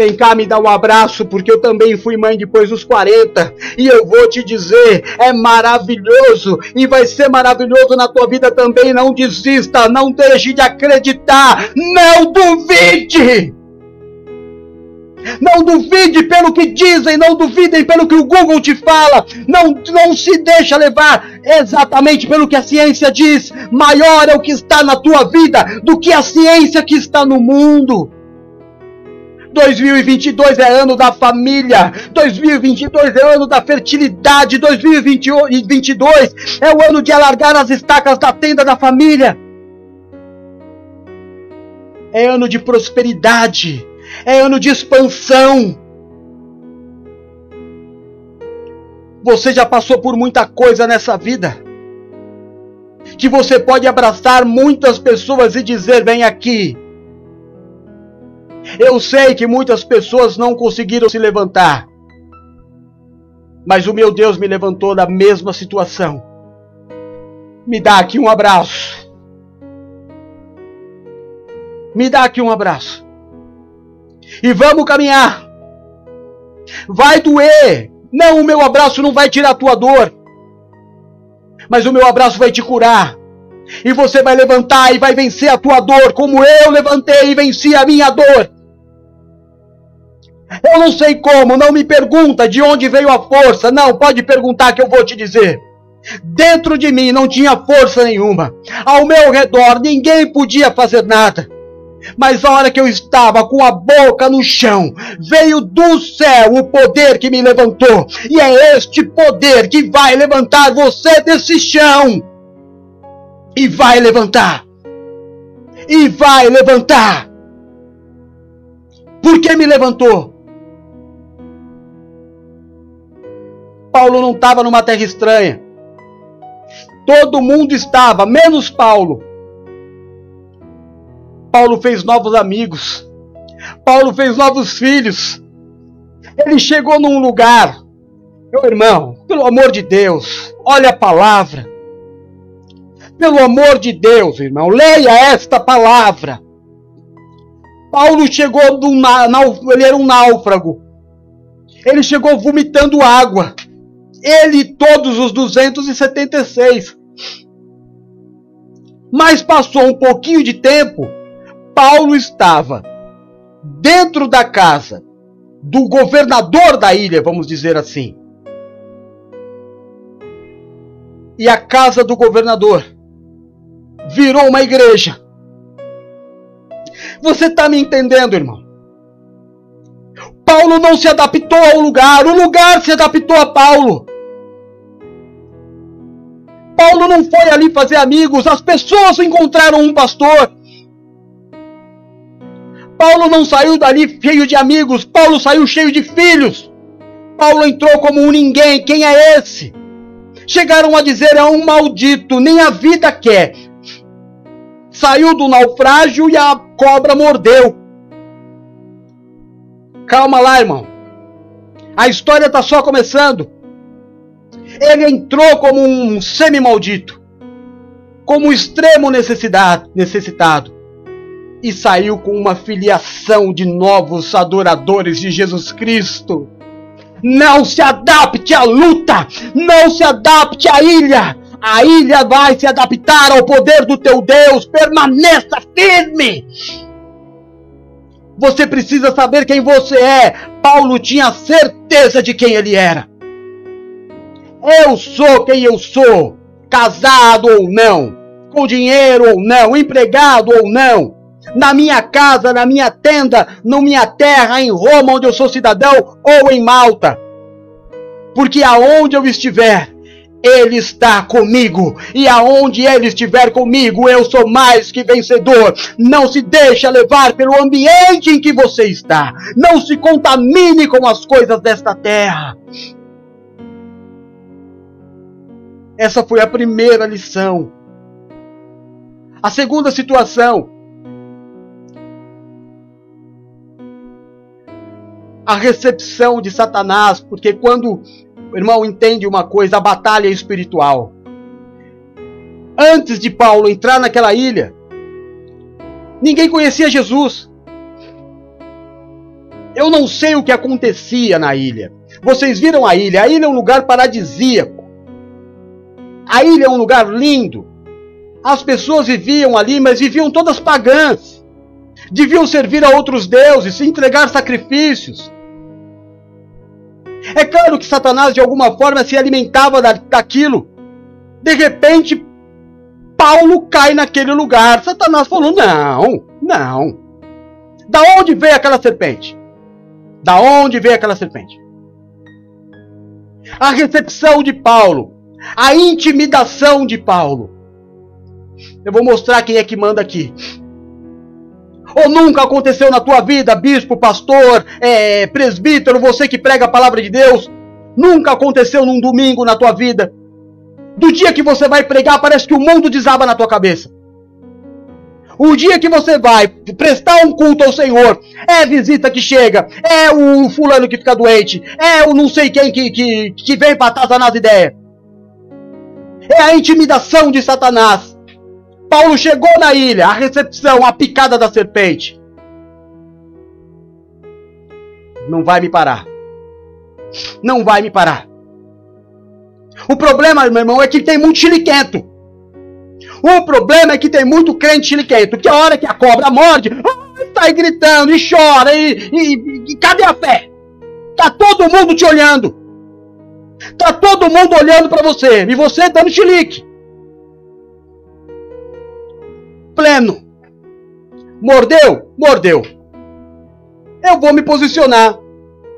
Vem cá me dar um abraço, porque eu também fui mãe depois dos 40. E eu vou te dizer, é maravilhoso. E vai ser maravilhoso na tua vida também. Não desista, não deixe de acreditar. Não duvide! Não duvide pelo que dizem, não duvidem pelo que o Google te fala. Não, não se deixa levar exatamente pelo que a ciência diz. Maior é o que está na tua vida do que a ciência que está no mundo. 2022 é ano da família, 2022 é ano da fertilidade, 2022 é o ano de alargar as estacas da tenda da família. É ano de prosperidade, é ano de expansão. Você já passou por muita coisa nessa vida. Que você pode abraçar muitas pessoas e dizer: vem aqui. Eu sei que muitas pessoas não conseguiram se levantar. Mas o meu Deus me levantou da mesma situação. Me dá aqui um abraço. Me dá aqui um abraço e vamos caminhar. Vai doer. Não, o meu abraço não vai tirar a tua dor. Mas o meu abraço vai te curar. E você vai levantar e vai vencer a tua dor, como eu levantei e venci a minha dor. Eu não sei como, não me pergunta de onde veio a força. Não, pode perguntar que eu vou te dizer. Dentro de mim não tinha força nenhuma. Ao meu redor ninguém podia fazer nada. Mas a hora que eu estava com a boca no chão, veio do céu o poder que me levantou. E é este poder que vai levantar você desse chão. E vai levantar. E vai levantar. Por que me levantou? Paulo não estava numa terra estranha. Todo mundo estava, menos Paulo. Paulo fez novos amigos. Paulo fez novos filhos. Ele chegou num lugar. Meu irmão, pelo amor de Deus, olha a palavra. Pelo amor de Deus, irmão, leia esta palavra. Paulo chegou do ele era um náufrago. Ele chegou vomitando água. Ele e todos os 276. Mas passou um pouquinho de tempo Paulo estava dentro da casa do governador da ilha, vamos dizer assim. E a casa do governador virou uma igreja. Você está me entendendo, irmão? Paulo não se adaptou ao lugar, o lugar se adaptou a Paulo. Paulo não foi ali fazer amigos, as pessoas encontraram um pastor. Paulo não saiu dali cheio de amigos, Paulo saiu cheio de filhos. Paulo entrou como um ninguém, quem é esse? Chegaram a dizer é um maldito, nem a vida quer. Saiu do naufrágio e a cobra mordeu. Calma lá, irmão. A história está só começando. Ele entrou como um semi-maldito, como um extremo necessitado e saiu com uma filiação de novos adoradores de Jesus Cristo. Não se adapte à luta, não se adapte à ilha. A ilha vai se adaptar ao poder do teu Deus. Permaneça firme. Você precisa saber quem você é. Paulo tinha certeza de quem ele era. Eu sou quem eu sou, casado ou não, com dinheiro ou não, empregado ou não na minha casa, na minha tenda, na minha terra, em Roma, onde eu sou cidadão, ou em Malta. Porque aonde eu estiver, ele está comigo, e aonde Ele estiver comigo, eu sou mais que vencedor. Não se deixe levar pelo ambiente em que você está. Não se contamine com as coisas desta terra. Essa foi a primeira lição. A segunda situação. A recepção de Satanás, porque quando irmão entende uma coisa, a batalha é espiritual. Antes de Paulo entrar naquela ilha, ninguém conhecia Jesus. Eu não sei o que acontecia na ilha. Vocês viram a ilha? A ilha é um lugar paradisíaco. A ilha é um lugar lindo. As pessoas viviam ali, mas viviam todas pagãs. Deviam servir a outros deuses, entregar sacrifícios. É claro que Satanás de alguma forma se alimentava da, daquilo. De repente, Paulo cai naquele lugar. Satanás falou: não, não. Da onde veio aquela serpente? Da onde veio aquela serpente? A recepção de Paulo, a intimidação de Paulo. Eu vou mostrar quem é que manda aqui. Ou nunca aconteceu na tua vida, bispo, pastor, é, presbítero, você que prega a palavra de Deus? Nunca aconteceu num domingo na tua vida? Do dia que você vai pregar, parece que o mundo desaba na tua cabeça. O dia que você vai prestar um culto ao Senhor, é visita que chega, é o fulano que fica doente, é o não sei quem que, que, que vem para atazanar as ideias. É a intimidação de Satanás. Paulo chegou na ilha, a recepção, a picada da serpente. Não vai me parar. Não vai me parar. O problema, meu irmão, é que tem muito chiliquento. O problema é que tem muito crente chiliquento, que a hora que a cobra morde, sai gritando e chora, e, e, e cadê a fé? Tá todo mundo te olhando. Tá todo mundo olhando para você, e você dando chilique pleno. Mordeu? Mordeu. Eu vou me posicionar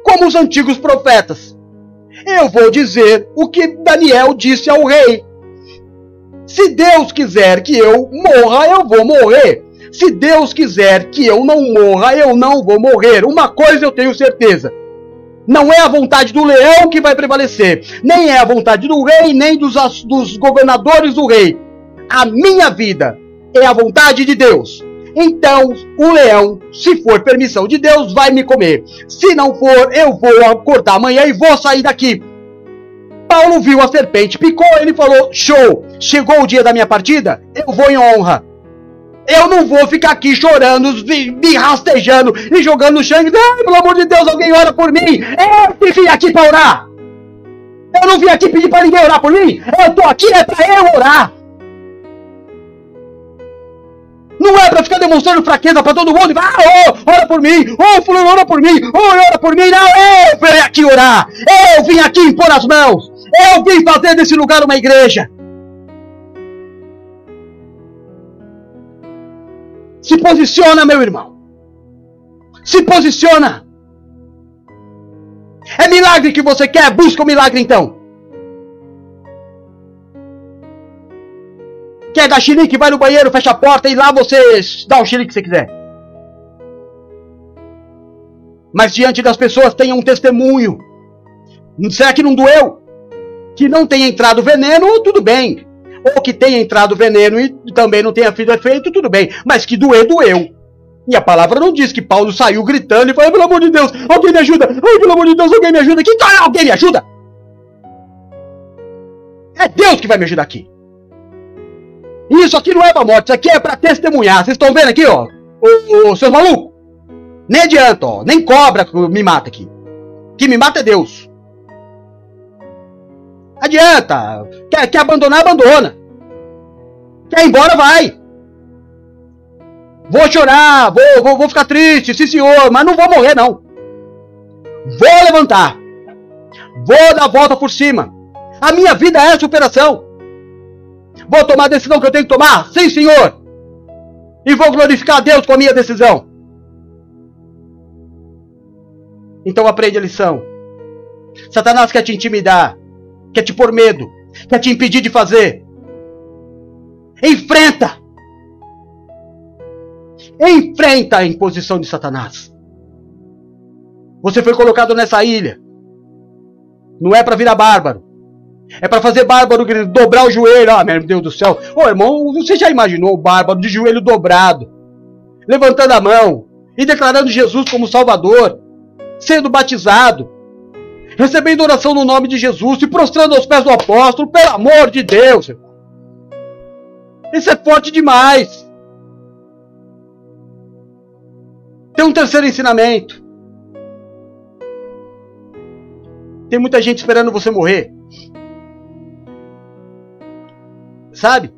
como os antigos profetas. Eu vou dizer o que Daniel disse ao rei. Se Deus quiser que eu morra, eu vou morrer. Se Deus quiser que eu não morra, eu não vou morrer. Uma coisa eu tenho certeza: não é a vontade do leão que vai prevalecer, nem é a vontade do rei, nem dos, dos governadores do rei. A minha vida é a vontade de Deus. Então, o leão, se for permissão de Deus, vai me comer. Se não for, eu vou acordar amanhã e vou sair daqui. Paulo viu a serpente, picou, ele falou: Show, chegou o dia da minha partida, eu vou em honra. Eu não vou ficar aqui chorando, me rastejando e jogando no chão. Ai, pelo amor de Deus, alguém ora por mim. Eu vim aqui para orar. Eu não vim aqui pedir para ninguém orar por mim. Eu tô aqui é para eu orar. Não é pra ficar demonstrando fraqueza pra todo mundo. Ah, oh, ora por mim. Oh, fulano, ora por mim. Oh, ora por mim. Não, eu vim aqui orar. Eu vim aqui impor as mãos. Eu vim fazer desse lugar uma igreja. Se posiciona, meu irmão. Se posiciona. É milagre que você quer? Busca o milagre então. Quer dar xilique? Vai no banheiro, fecha a porta e lá você dá o xilique que você quiser. Mas diante das pessoas tenha um testemunho. Será que não doeu? Que não tenha entrado veneno, tudo bem. Ou que tenha entrado veneno e também não tenha feito efeito, tudo bem. Mas que doer, doeu. E a palavra não diz que Paulo saiu gritando e falou: pelo amor de Deus, alguém me ajuda! Ai, pelo amor de Deus, alguém me ajuda! Que cara, alguém me ajuda? É Deus que vai me ajudar aqui. Isso aqui não é pra morte, isso aqui é pra testemunhar. Vocês estão vendo aqui, ó? Ô, seus malucos? Nem adianta, ó. Nem cobra me mata aqui. Que me mata é Deus. Adianta. Quer, quer abandonar, abandona. Quer ir embora, vai. Vou chorar, vou, vou, vou ficar triste, sim senhor, mas não vou morrer, não. Vou levantar. Vou dar a volta por cima. A minha vida é superação. Vou tomar a decisão que eu tenho que tomar? Sim, senhor. E vou glorificar a Deus com a minha decisão. Então aprende a lição. Satanás quer te intimidar, quer te pôr medo, quer te impedir de fazer. Enfrenta! Enfrenta a imposição de Satanás. Você foi colocado nessa ilha. Não é para virar bárbaro. É para fazer bárbaro dobrar o joelho. Ah, meu Deus do céu. Ô irmão, você já imaginou o bárbaro de joelho dobrado, levantando a mão e declarando Jesus como Salvador, sendo batizado, recebendo oração no nome de Jesus, se prostrando aos pés do apóstolo, pelo amor de Deus. Isso é forte demais. Tem um terceiro ensinamento. Tem muita gente esperando você morrer. Sabe?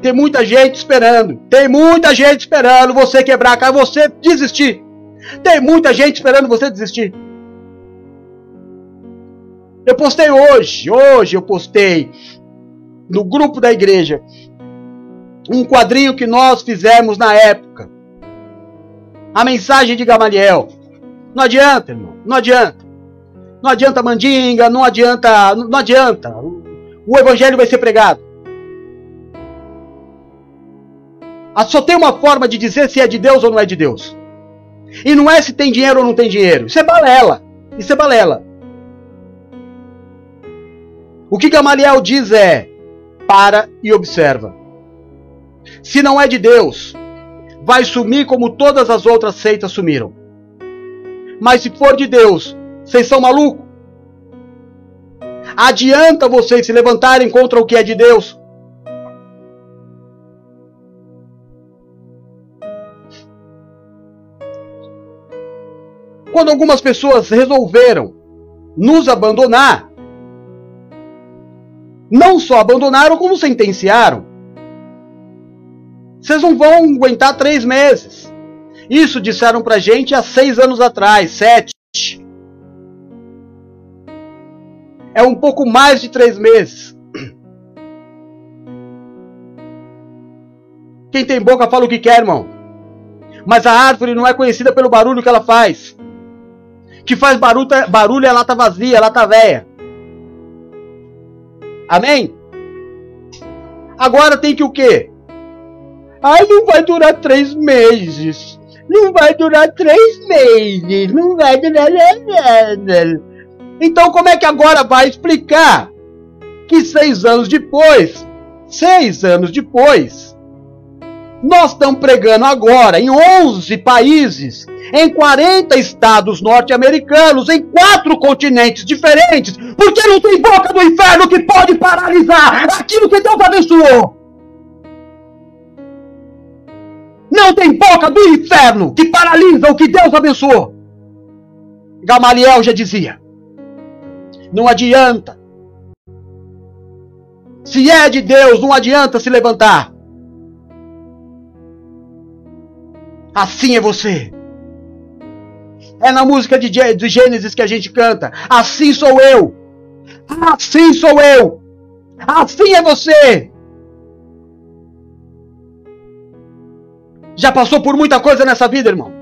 Tem muita gente esperando. Tem muita gente esperando você quebrar a cara, você desistir. Tem muita gente esperando você desistir. Eu postei hoje, hoje eu postei no grupo da igreja um quadrinho que nós fizemos na época. A mensagem de Gamaliel. Não adianta, irmão, não adianta. Não adianta mandinga, não adianta, não adianta. O evangelho vai ser pregado. Ah, só tem uma forma de dizer se é de Deus ou não é de Deus. E não é se tem dinheiro ou não tem dinheiro. Isso é balela. Isso é balela. O que Gamaliel diz é: para e observa. Se não é de Deus, vai sumir como todas as outras seitas sumiram. Mas se for de Deus, vocês são malucos? Adianta vocês se levantarem contra o que é de Deus? Quando algumas pessoas resolveram nos abandonar, não só abandonaram, como sentenciaram. Vocês não vão aguentar três meses. Isso disseram pra gente há seis anos atrás, sete. É um pouco mais de três meses. Quem tem boca fala o que quer, irmão. Mas a árvore não é conhecida pelo barulho que ela faz. Que faz barulho, barulho é lata vazia, lata velha. Amém? Agora tem que o quê? Ai, não vai durar três meses. Não vai durar três meses. Não vai durar nada. Então, como é que agora vai explicar que seis anos depois, seis anos depois, nós estamos pregando agora em 11 países em 40 estados norte-americanos, em quatro continentes diferentes, porque não tem boca do inferno que pode paralisar aquilo que Deus abençoou. Não tem boca do inferno que paralisa o que Deus abençoou. Gamaliel já dizia: não adianta. Se é de Deus, não adianta se levantar. Assim é você. É na música de, Gênesis que a gente canta. Assim sou eu. Assim sou eu. Assim é você. Já passou por muita coisa nessa vida, irmão.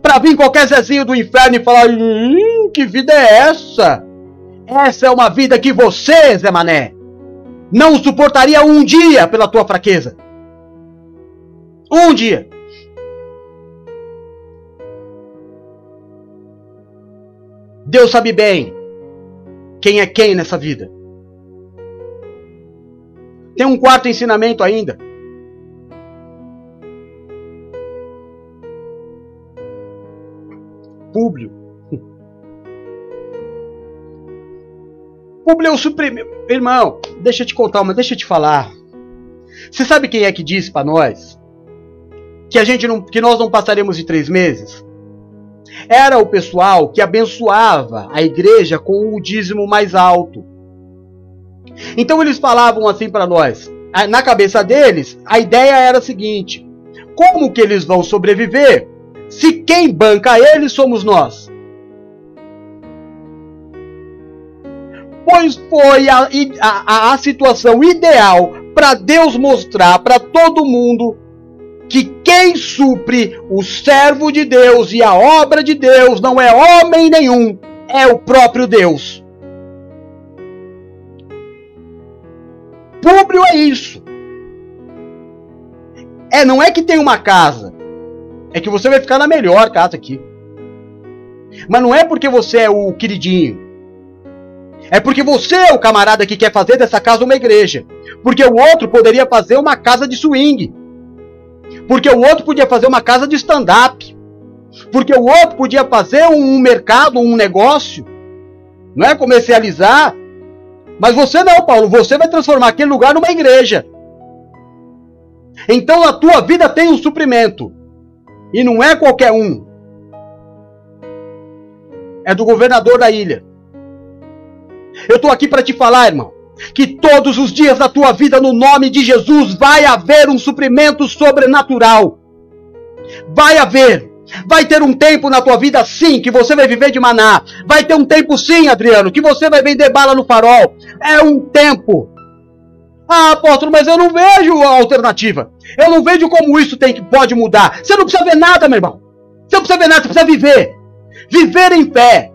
Para vir qualquer Zezinho do inferno e falar: hum, que vida é essa? Essa é uma vida que você, Zé Mané, não suportaria um dia pela tua fraqueza. Um dia. Deus sabe bem quem é quem nessa vida. Tem um quarto ensinamento ainda. Públio. Públio é o supremo. Irmão, deixa eu te contar, mas deixa eu te falar. Você sabe quem é que disse para nós que a gente não, que nós não passaremos de três meses? era o pessoal que abençoava a igreja com o dízimo mais alto. Então eles falavam assim para nós. Na cabeça deles, a ideia era a seguinte: como que eles vão sobreviver se quem banca eles somos nós? Foi a, a, a situação ideal para Deus mostrar para todo mundo que quem supre o servo de Deus e a obra de Deus não é homem nenhum, é o próprio Deus. Públio é isso. É, não é que tem uma casa, é que você vai ficar na melhor casa aqui. Mas não é porque você é o queridinho. É porque você é o camarada que quer fazer dessa casa uma igreja. Porque o outro poderia fazer uma casa de swing. Porque o outro podia fazer uma casa de stand-up. Porque o outro podia fazer um mercado, um negócio. Não é comercializar. Mas você não, Paulo. Você vai transformar aquele lugar numa igreja. Então a tua vida tem um suprimento. E não é qualquer um. É do governador da ilha. Eu estou aqui para te falar, irmão, que todos os dias da tua vida, no nome de Jesus, vai haver um suprimento sobrenatural. Vai haver. Vai ter um tempo na tua vida, sim, que você vai viver de maná. Vai ter um tempo, sim, Adriano, que você vai vender bala no farol. É um tempo. Ah, apóstolo, mas eu não vejo a alternativa. Eu não vejo como isso tem que pode mudar. Você não precisa ver nada, meu irmão. Você não precisa ver nada, você precisa viver. Viver em fé.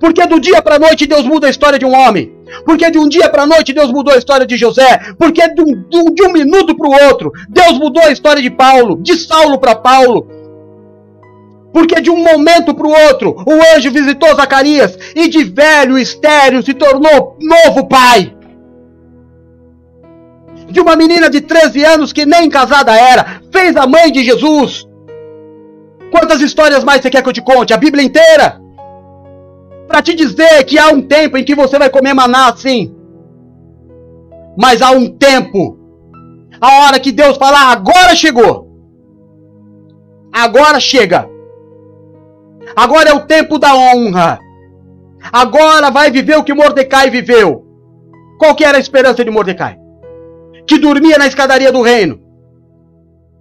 Porque do dia para a noite Deus muda a história de um homem. Porque de um dia para a noite Deus mudou a história de José. Porque de um, de um minuto para o outro Deus mudou a história de Paulo, de Saulo para Paulo. Porque de um momento para o outro o anjo visitou Zacarias e de velho estéreo se tornou novo pai. De uma menina de 13 anos que nem casada era, fez a mãe de Jesus. Quantas histórias mais você quer que eu te conte? A Bíblia inteira para te dizer que há um tempo em que você vai comer maná assim. Mas há um tempo, a hora que Deus falar, agora chegou. Agora chega. Agora é o tempo da honra. Agora vai viver o que Mordecai viveu. Qual que era a esperança de Mordecai? Que dormia na escadaria do reino.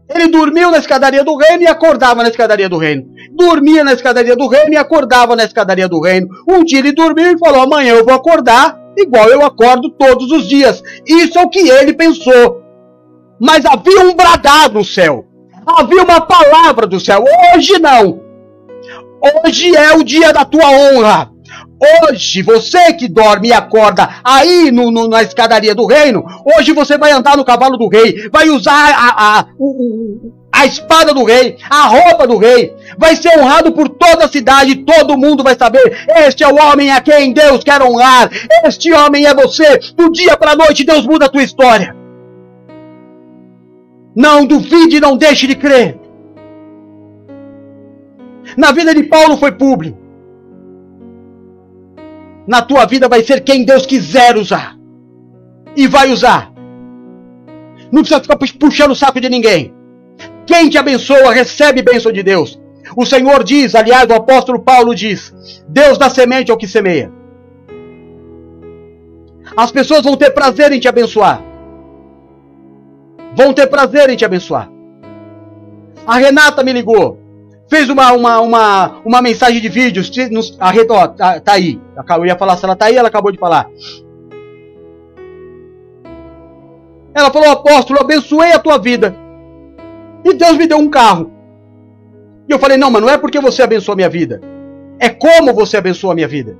Ele dormiu na escadaria do reino e acordava na escadaria do reino. Dormia na escadaria do reino e acordava na escadaria do reino. Um dia ele dormiu e falou: amanhã eu vou acordar igual eu acordo todos os dias. Isso é o que ele pensou. Mas havia um bradar no céu. Havia uma palavra do céu. Hoje não. Hoje é o dia da tua honra. Hoje, você que dorme e acorda aí no, no, na escadaria do reino, hoje você vai andar no cavalo do rei, vai usar a, a, o, a espada do rei, a roupa do rei, vai ser honrado por toda a cidade, todo mundo vai saber: este é o homem a quem Deus quer honrar, este homem é você. Do dia para a noite, Deus muda a tua história. Não duvide, não deixe de crer. Na vida de Paulo foi público na tua vida vai ser quem Deus quiser usar. E vai usar. Não precisa ficar puxando o saco de ninguém. Quem te abençoa, recebe bênção de Deus. O Senhor diz, aliás, o apóstolo Paulo diz: Deus dá semente ao que semeia. As pessoas vão ter prazer em te abençoar. Vão ter prazer em te abençoar. A Renata me ligou fez uma, uma, uma, uma mensagem de vídeo, a rede, ó, tá, tá aí. Eu ia falar se ela tá aí, ela acabou de falar. Ela falou, apóstolo, abençoei a tua vida. E Deus me deu um carro. E eu falei, não, mas não é porque você abençoou a minha vida. É como você abençoou a minha vida.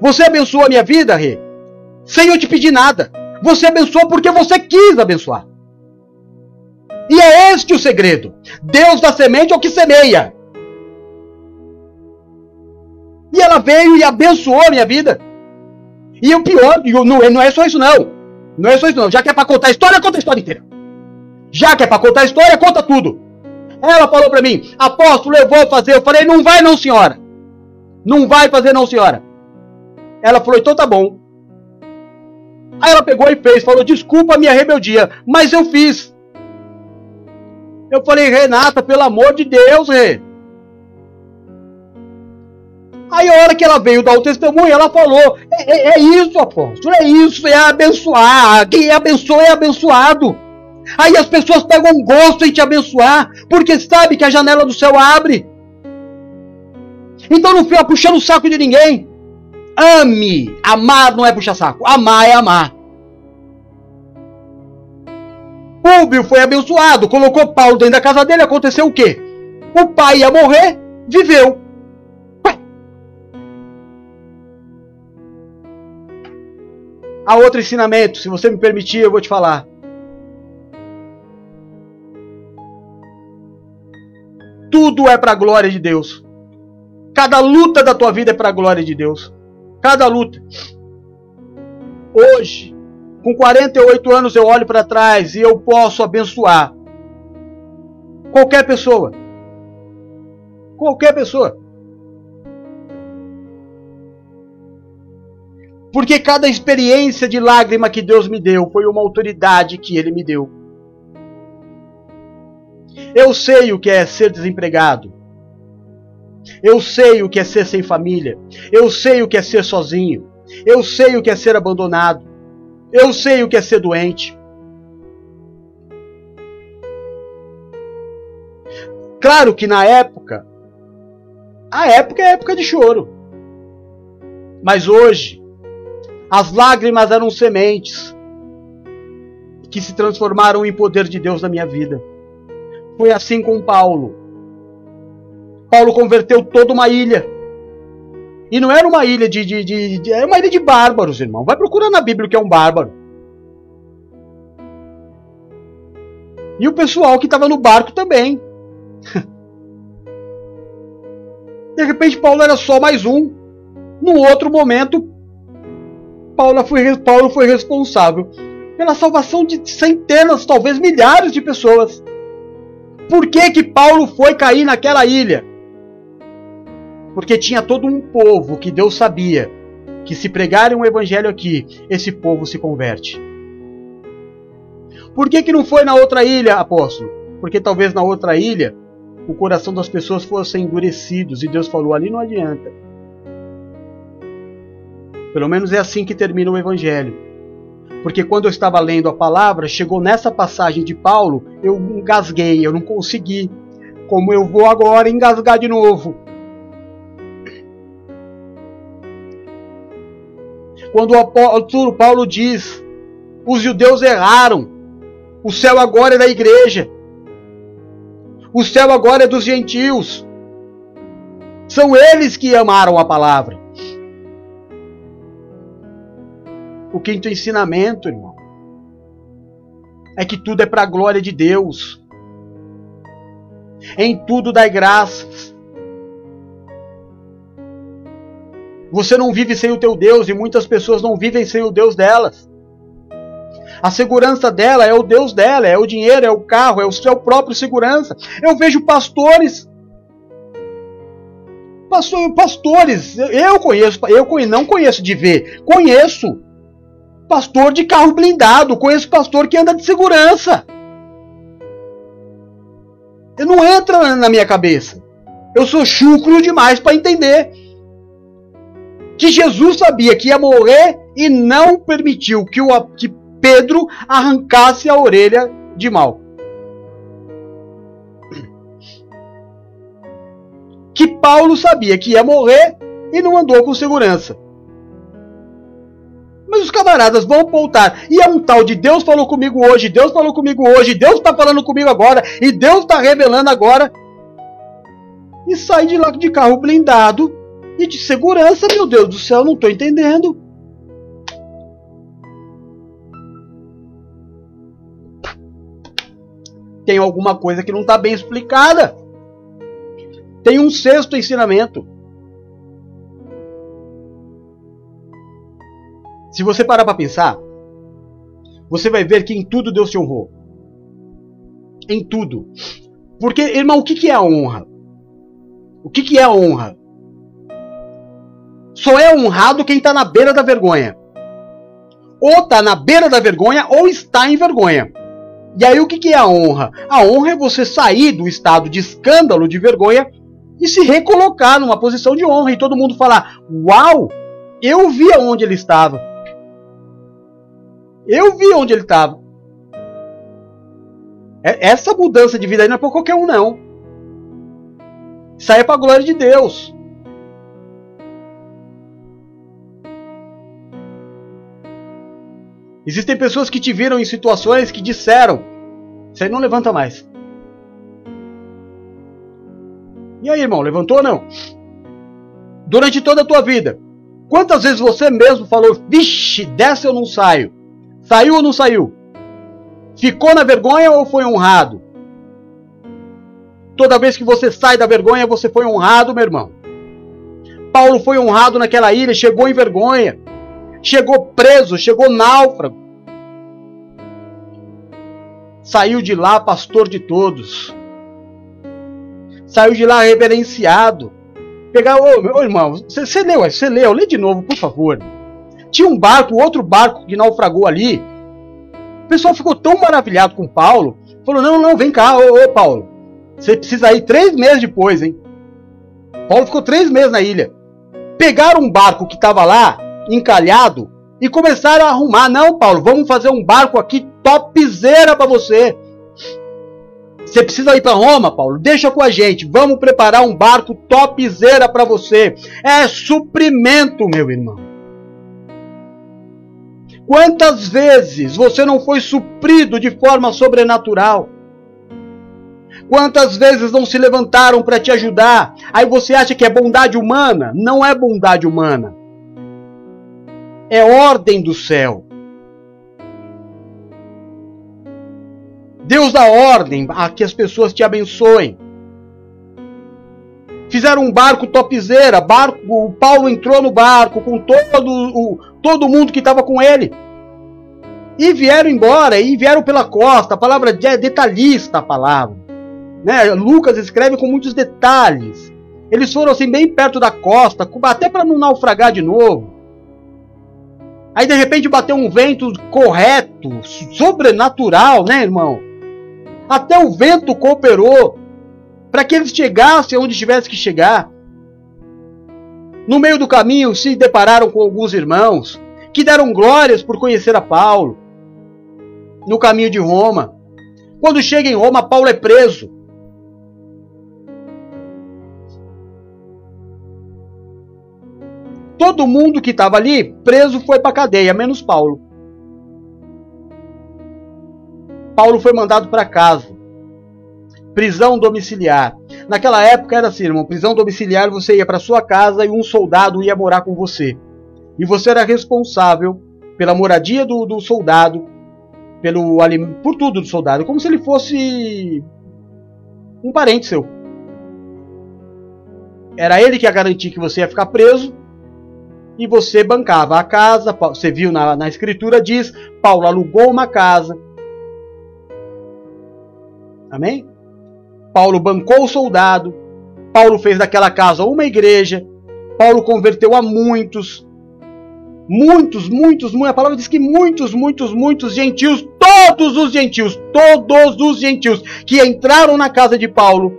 Você abençoou a minha vida, Rê, sem eu te pedir nada. Você abençoou porque você quis abençoar. E é este o segredo. Deus dá semente ao que semeia. E ela veio e abençoou a minha vida. E o pior, não é só isso não. Não é só isso não. Já que é para contar a história, conta a história inteira. Já que é para contar a história, conta tudo. Ela falou para mim, apóstolo, eu vou fazer. Eu falei, não vai não, senhora. Não vai fazer não, senhora. Ela falou, então tá bom. Aí ela pegou e fez, falou, desculpa a minha rebeldia, mas eu fiz. Eu falei, Renata, pelo amor de Deus, Rê. Aí a hora que ela veio dar o testemunho, ela falou: é, é, é isso, apóstolo, é isso, é abençoar. Quem abençoa é abençoado. Aí as pessoas pegam gosto em te abençoar, porque sabe que a janela do céu abre. Então não fica puxando o saco de ninguém. Ame. Amar não é puxar saco. Amar é amar. Públio foi abençoado, colocou Paulo dentro da casa dele, aconteceu o quê? O pai ia morrer, viveu. Ué. Há outro ensinamento, se você me permitir, eu vou te falar. Tudo é para a glória de Deus. Cada luta da tua vida é para a glória de Deus. Cada luta. Hoje, com 48 anos, eu olho para trás e eu posso abençoar qualquer pessoa. Qualquer pessoa. Porque cada experiência de lágrima que Deus me deu foi uma autoridade que Ele me deu. Eu sei o que é ser desempregado. Eu sei o que é ser sem família. Eu sei o que é ser sozinho. Eu sei o que é ser abandonado. Eu sei o que é ser doente. Claro que na época, a época é época de choro. Mas hoje, as lágrimas eram sementes que se transformaram em poder de Deus na minha vida. Foi assim com Paulo. Paulo converteu toda uma ilha. E não era uma ilha de, de, de, de, Era uma ilha de bárbaros, irmão. Vai procurar na Bíblia o que é um bárbaro. E o pessoal que estava no barco também. [laughs] De repente, Paulo era só mais um. No outro momento, Paulo foi, Paulo foi responsável pela salvação de centenas, talvez milhares de pessoas. Por que, que Paulo foi cair naquela ilha? Porque tinha todo um povo que Deus sabia que se pregarem um evangelho aqui, esse povo se converte. Por que, que não foi na outra ilha, apóstolo? Porque talvez na outra ilha o coração das pessoas fosse endurecidos e Deus falou: ali não adianta. Pelo menos é assim que termina o evangelho. Porque quando eu estava lendo a palavra, chegou nessa passagem de Paulo, eu engasguei, eu não consegui. Como eu vou agora engasgar de novo? Quando o apóstolo Paulo diz: os judeus erraram, o céu agora é da igreja, o céu agora é dos gentios. São eles que amaram a palavra. O quinto ensinamento, irmão, é que tudo é para a glória de Deus. Em tudo dai graças. Você não vive sem o teu Deus e muitas pessoas não vivem sem o Deus delas. A segurança dela é o Deus dela, é o dinheiro, é o carro, é o seu próprio segurança. Eu vejo pastores Pastor, pastores, eu conheço, eu não conheço de ver, conheço pastor de carro blindado, conheço pastor que anda de segurança. Não entra na minha cabeça. Eu sou chucro demais para entender que Jesus sabia que ia morrer e não permitiu que, o, que Pedro arrancasse a orelha de mal. Que Paulo sabia que ia morrer e não andou com segurança. Mas os camaradas vão voltar. E é um tal de Deus falou comigo hoje, Deus falou comigo hoje, Deus está falando comigo agora, e Deus está revelando agora. E sai de lá de carro blindado e de segurança, meu Deus do céu, não estou entendendo. Tem alguma coisa que não está bem explicada. Tem um sexto ensinamento. Se você parar para pensar, você vai ver que em tudo Deus te honrou. Em tudo. Porque, irmão, o que é a honra? O que é a honra? Só é honrado quem está na beira da vergonha. Ou está na beira da vergonha ou está em vergonha. E aí o que é a honra? A honra é você sair do estado de escândalo, de vergonha e se recolocar numa posição de honra e todo mundo falar: Uau, eu vi aonde ele estava. Eu vi onde ele estava. É, essa mudança de vida aí não é para qualquer um, não. Isso aí é para glória de Deus. Existem pessoas que te viram em situações que disseram Você não levanta mais. E aí, irmão, levantou ou não? Durante toda a tua vida, quantas vezes você mesmo falou: Vixe, dessa eu não saio? Saiu ou não saiu? Ficou na vergonha ou foi honrado? Toda vez que você sai da vergonha, você foi honrado, meu irmão. Paulo foi honrado naquela ilha, chegou em vergonha, chegou preso, chegou náufrago. Saiu de lá pastor de todos. Saiu de lá reverenciado. Pegar, ô, ô irmão, você leu, você leu, lê de novo, por favor. Tinha um barco, outro barco que naufragou ali. O pessoal ficou tão maravilhado com Paulo, falou: não, não, vem cá, ô, ô Paulo. Você precisa ir três meses depois, hein? Paulo ficou três meses na ilha. Pegaram um barco que estava lá, encalhado, e começaram a arrumar. Não, Paulo, vamos fazer um barco aqui topzera para você. Você precisa ir para Roma, Paulo? Deixa com a gente. Vamos preparar um barco topzera para você. É suprimento, meu irmão. Quantas vezes você não foi suprido de forma sobrenatural? Quantas vezes não se levantaram para te ajudar? Aí você acha que é bondade humana? Não é bondade humana. É ordem do céu. Deus dá ordem a que as pessoas te abençoem. Fizeram um barco topzeira, barco, o Paulo entrou no barco com todo, o, todo mundo que estava com ele. E vieram embora, e vieram pela costa. A palavra é detalhista a palavra. Né? Lucas escreve com muitos detalhes. Eles foram assim bem perto da costa, até para não naufragar de novo. Aí de repente bateu um vento correto, sobrenatural, né, irmão? Até o vento cooperou para que eles chegassem onde tivesse que chegar. No meio do caminho se depararam com alguns irmãos que deram glórias por conhecer a Paulo. No caminho de Roma. Quando chega em Roma, Paulo é preso. Todo mundo que estava ali preso foi para cadeia, menos Paulo. Paulo foi mandado para casa. Prisão domiciliar. Naquela época era assim, irmão, prisão domiciliar, você ia para sua casa e um soldado ia morar com você. E você era responsável pela moradia do, do soldado, pelo por tudo do soldado, como se ele fosse um parente seu. Era ele que ia garantir que você ia ficar preso e você bancava a casa. Você viu na, na escritura, diz: Paulo alugou uma casa. Amém? Paulo bancou o soldado. Paulo fez daquela casa uma igreja. Paulo converteu a muitos. Muitos, muitos, muitos. A palavra diz que muitos, muitos, muitos gentios, todos os gentios, todos os gentios que entraram na casa de Paulo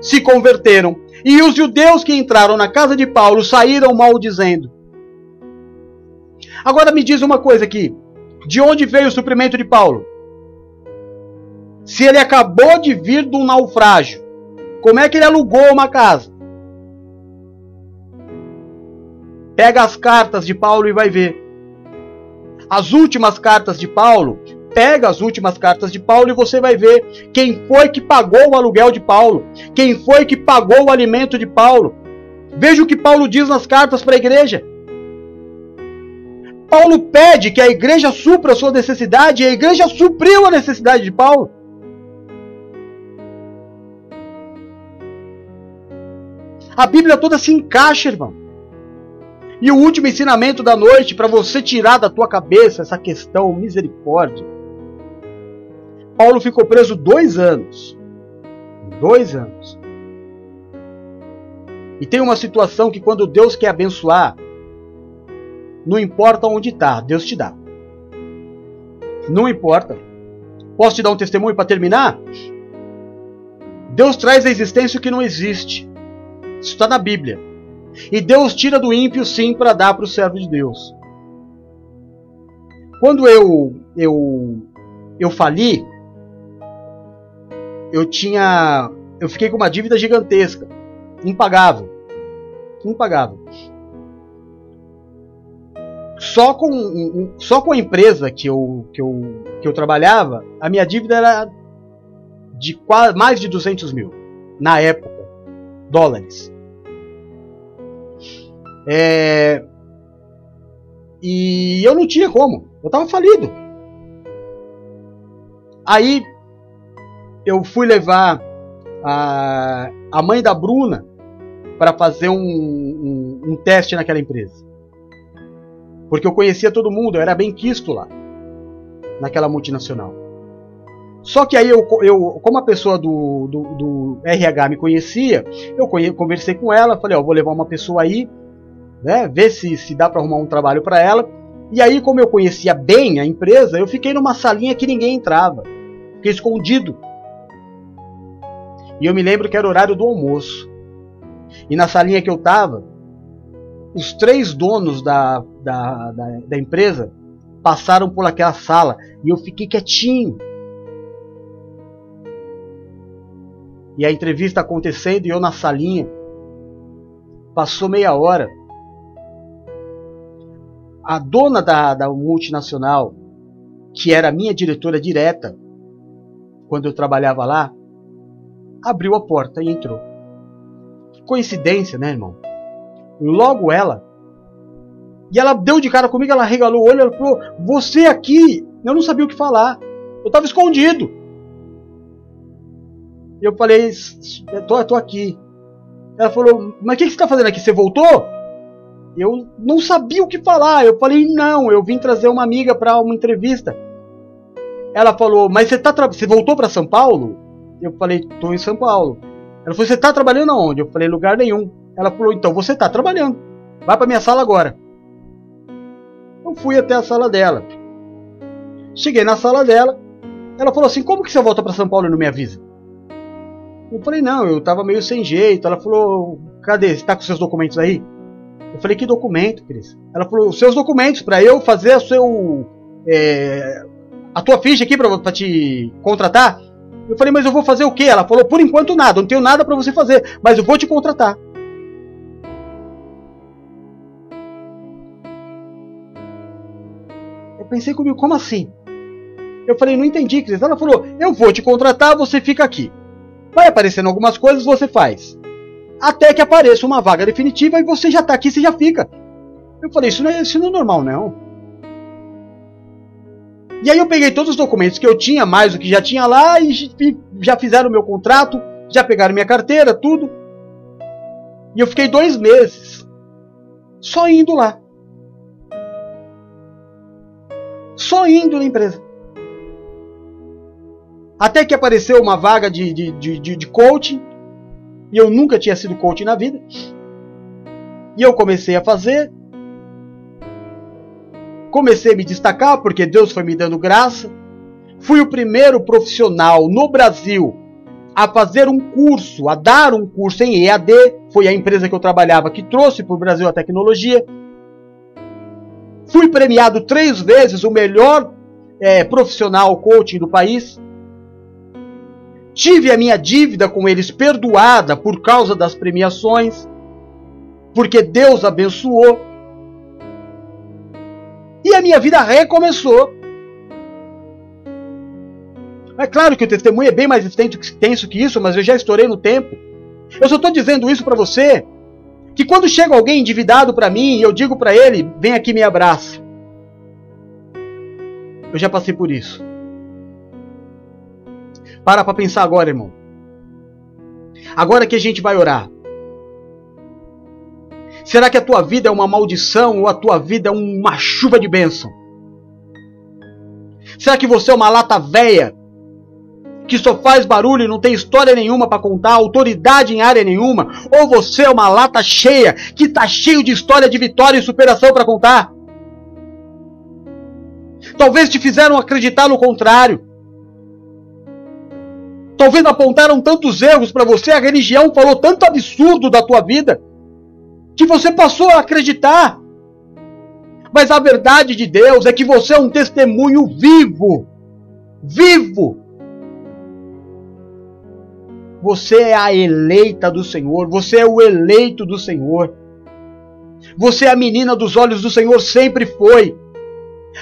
se converteram. E os judeus que entraram na casa de Paulo saíram maldizendo. Agora me diz uma coisa aqui. De onde veio o suprimento de Paulo? Se ele acabou de vir de um naufrágio, como é que ele alugou uma casa? Pega as cartas de Paulo e vai ver. As últimas cartas de Paulo, pega as últimas cartas de Paulo e você vai ver quem foi que pagou o aluguel de Paulo, quem foi que pagou o alimento de Paulo. Veja o que Paulo diz nas cartas para a igreja. Paulo pede que a igreja supra a sua necessidade e a igreja supriu a necessidade de Paulo. A Bíblia toda se encaixa, irmão. E o último ensinamento da noite para você tirar da tua cabeça essa questão misericórdia. Paulo ficou preso dois anos. Dois anos. E tem uma situação que quando Deus quer abençoar, não importa onde está, Deus te dá. Não importa. Posso te dar um testemunho para terminar? Deus traz à existência o que não existe. Isso está na Bíblia. E Deus tira do ímpio, sim, para dar para o servo de Deus. Quando eu, eu, eu fali, eu tinha. Eu fiquei com uma dívida gigantesca. Impagável. Impagável só com, só com a empresa que eu, que, eu, que eu trabalhava, a minha dívida era de quase, mais de 200 mil na época, dólares. É, e eu não tinha como, eu estava falido. Aí eu fui levar a, a mãe da Bruna para fazer um, um, um, teste naquela empresa. Porque eu conhecia todo mundo, eu era bem quisto lá, naquela multinacional. Só que aí, eu, eu como a pessoa do, do, do RH me conhecia, eu conversei com ela, falei: Ó, vou levar uma pessoa aí, né, ver se, se dá para arrumar um trabalho para ela. E aí, como eu conhecia bem a empresa, eu fiquei numa salinha que ninguém entrava. Fiquei escondido. E eu me lembro que era horário do almoço. E na salinha que eu tava, os três donos da, da, da, da empresa passaram por aquela sala e eu fiquei quietinho. E a entrevista acontecendo e eu na salinha. Passou meia hora. A dona da, da multinacional, que era minha diretora direta, quando eu trabalhava lá, abriu a porta e entrou. Coincidência, né, irmão? Logo ela. E ela deu de cara comigo, ela regalou o olho, ela falou: Você aqui? Eu não sabia o que falar. Eu estava escondido. E eu falei: tô, tô aqui. Ela falou: Mas o que, que você está fazendo aqui? Você voltou? Eu não sabia o que falar. Eu falei: Não, eu vim trazer uma amiga para uma entrevista. Ela falou: Mas você, tá você voltou para São Paulo? Eu falei: Tô em São Paulo. Ela falou: Você está trabalhando aonde? Eu falei: Lugar nenhum. Ela falou: Então você está trabalhando. Vai para minha sala agora. Eu fui até a sala dela. Cheguei na sala dela. Ela falou assim: Como que você volta para São Paulo e não me avisa? Eu falei: Não, eu estava meio sem jeito. Ela falou: Cadê? Você está com seus documentos aí? Eu falei: Que documento, Cris? Ela falou: seus documentos para eu fazer o seu. É, a tua ficha aqui para te contratar. Eu falei, mas eu vou fazer o quê? Ela falou, por enquanto nada, não tenho nada para você fazer, mas eu vou te contratar. Eu pensei comigo, como assim? Eu falei, não entendi, Cris. Ela falou, eu vou te contratar, você fica aqui. Vai aparecendo algumas coisas, você faz. Até que apareça uma vaga definitiva e você já está aqui, você já fica. Eu falei, isso não é, isso não é normal, não. E aí eu peguei todos os documentos que eu tinha, mais o que já tinha lá, e já fizeram o meu contrato, já pegaram minha carteira, tudo. E eu fiquei dois meses só indo lá. Só indo na empresa. Até que apareceu uma vaga de, de, de, de coaching. E eu nunca tinha sido coaching na vida. E eu comecei a fazer comecei a me destacar porque Deus foi me dando graça. Fui o primeiro profissional no Brasil a fazer um curso, a dar um curso em EAD. Foi a empresa que eu trabalhava que trouxe para o Brasil a tecnologia. Fui premiado três vezes o melhor é, profissional coaching do país. Tive a minha dívida com eles perdoada por causa das premiações, porque Deus abençoou e a minha vida recomeçou. É claro que o testemunho é bem mais extenso que isso, mas eu já estourei no tempo. Eu só estou dizendo isso para você, que quando chega alguém endividado para mim e eu digo para ele, vem aqui me abraça. Eu já passei por isso. Para para pensar agora, irmão. Agora que a gente vai orar. Será que a tua vida é uma maldição ou a tua vida é uma chuva de bênção? Será que você é uma lata véia que só faz barulho e não tem história nenhuma para contar, autoridade em área nenhuma? Ou você é uma lata cheia que está cheio de história de vitória e superação para contar? Talvez te fizeram acreditar no contrário. Talvez apontaram tantos erros para você, a religião falou tanto absurdo da tua vida que você passou a acreditar. Mas a verdade de Deus é que você é um testemunho vivo. Vivo. Você é a eleita do Senhor. Você é o eleito do Senhor. Você é a menina dos olhos do Senhor, sempre foi.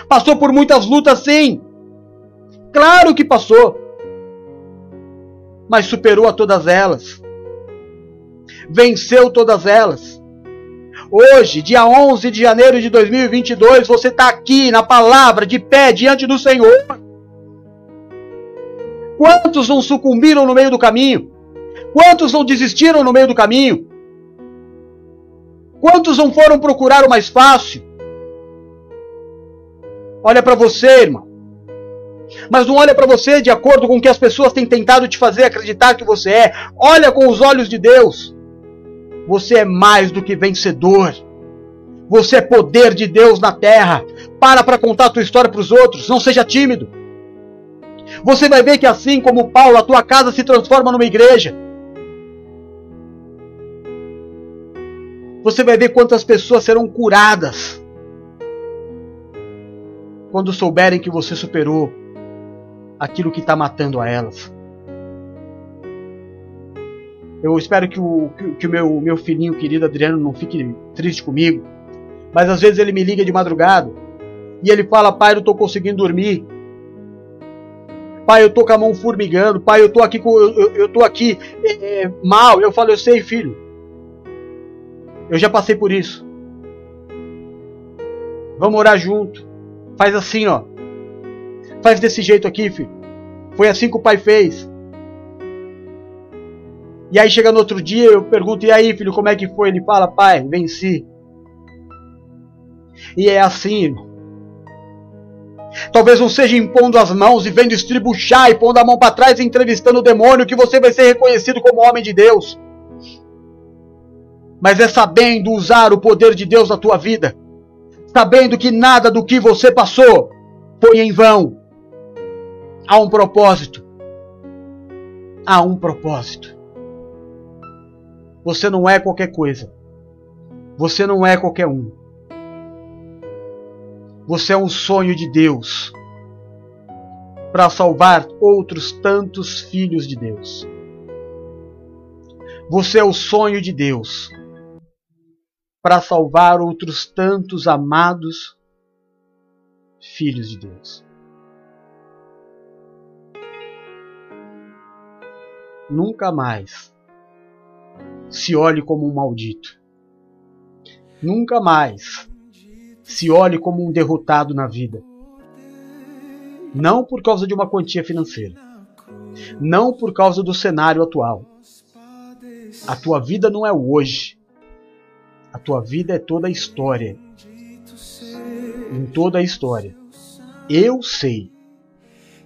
Passou por muitas lutas, sim. Claro que passou. mas superou a todas elas. Venceu todas elas. Hoje, dia 11 de janeiro de 2022, você está aqui na palavra, de pé, diante do Senhor. Quantos não sucumbiram no meio do caminho? Quantos não desistiram no meio do caminho? Quantos não foram procurar o mais fácil? Olha para você, irmão. Mas não olha para você de acordo com o que as pessoas têm tentado te fazer acreditar que você é. Olha com os olhos de Deus. Você é mais do que vencedor. Você é poder de Deus na terra. Para para contar a tua história para os outros. Não seja tímido. Você vai ver que assim como Paulo, a tua casa se transforma numa igreja. Você vai ver quantas pessoas serão curadas quando souberem que você superou aquilo que está matando a elas. Eu espero que o, que o meu, meu filhinho querido Adriano não fique triste comigo, mas às vezes ele me liga de madrugada e ele fala: Pai, eu não estou conseguindo dormir. Pai, eu tô com a mão formigando. Pai, eu tô aqui com, eu, eu, eu tô aqui é, mal. Eu falo, eu sei, filho. Eu já passei por isso. Vamos orar junto. Faz assim, ó. Faz desse jeito aqui, filho. Foi assim que o pai fez. E aí chega no outro dia, eu pergunto: "E aí, filho, como é que foi?" Ele fala: "Pai, venci." E é assim, irmão. Talvez não seja impondo as mãos e vendo estribuchar e pondo a mão para trás e entrevistando o demônio que você vai ser reconhecido como homem de Deus. Mas é sabendo usar o poder de Deus na tua vida. Sabendo que nada do que você passou foi em vão. Há um propósito. Há um propósito. Você não é qualquer coisa. Você não é qualquer um. Você é um sonho de Deus para salvar outros tantos filhos de Deus. Você é o sonho de Deus para salvar outros tantos amados filhos de Deus. Nunca mais se olhe como um maldito. Nunca mais se olhe como um derrotado na vida. Não por causa de uma quantia financeira. Não por causa do cenário atual. A tua vida não é hoje. A tua vida é toda a história. Em toda a história. Eu sei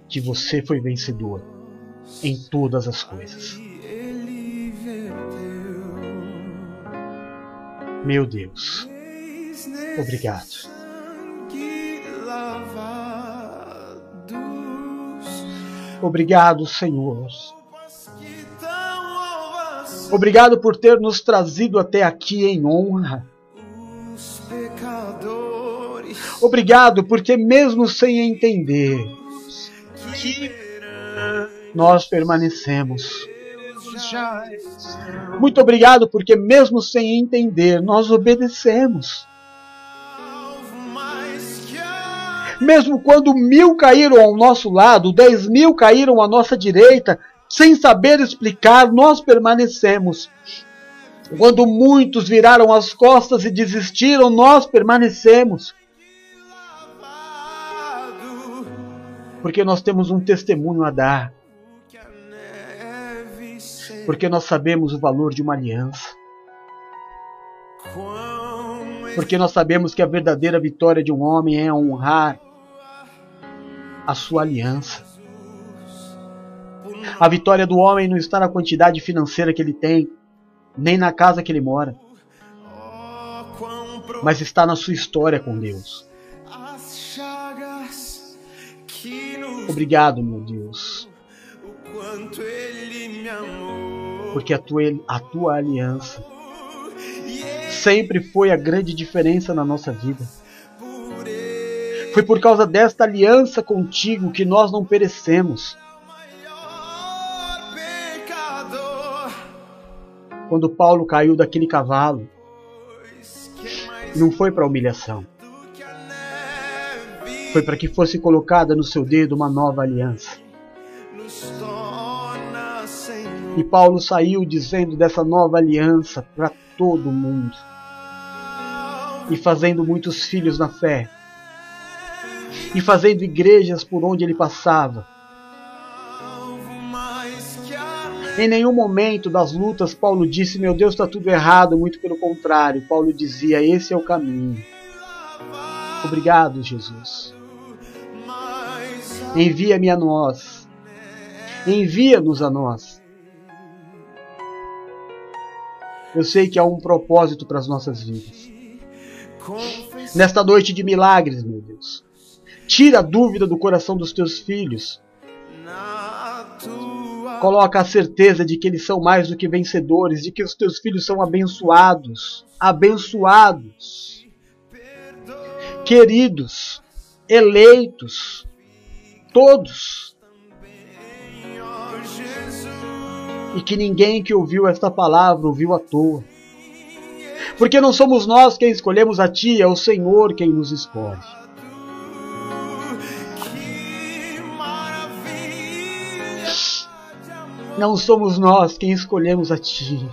que você foi vencedor em todas as coisas. Meu Deus. Obrigado. Obrigado, Senhor. Obrigado por ter nos trazido até aqui em honra. Obrigado porque, mesmo sem entender, nós permanecemos. Muito obrigado porque, mesmo sem entender, nós obedecemos. Mesmo quando mil caíram ao nosso lado, dez mil caíram à nossa direita, sem saber explicar, nós permanecemos. Quando muitos viraram as costas e desistiram, nós permanecemos. Porque nós temos um testemunho a dar. Porque nós sabemos o valor de uma aliança. Porque nós sabemos que a verdadeira vitória de um homem é honrar a sua aliança. A vitória do homem não está na quantidade financeira que ele tem, nem na casa que ele mora, mas está na sua história com Deus. Obrigado, meu Deus, porque a tua, a tua aliança sempre foi a grande diferença na nossa vida. Foi por causa desta aliança contigo que nós não perecemos. Quando Paulo caiu daquele cavalo, não foi para humilhação. Foi para que fosse colocada no seu dedo uma nova aliança. E Paulo saiu dizendo dessa nova aliança para todo mundo e fazendo muitos filhos na fé e fazendo igrejas por onde ele passava. Em nenhum momento das lutas Paulo disse: Meu Deus, está tudo errado. Muito pelo contrário, Paulo dizia: Esse é o caminho. Obrigado, Jesus. Envia-me a nós. Envia-nos a nós. Eu sei que há um propósito para as nossas vidas. Nesta noite de milagres, meu Deus. Tira a dúvida do coração dos teus filhos. Coloca a certeza de que eles são mais do que vencedores, de que os teus filhos são abençoados. Abençoados. Queridos, eleitos, todos. E que ninguém que ouviu esta palavra ouviu à toa. Porque não somos nós quem escolhemos a Ti, é o Senhor quem nos escolhe. Não somos nós quem escolhemos a Ti.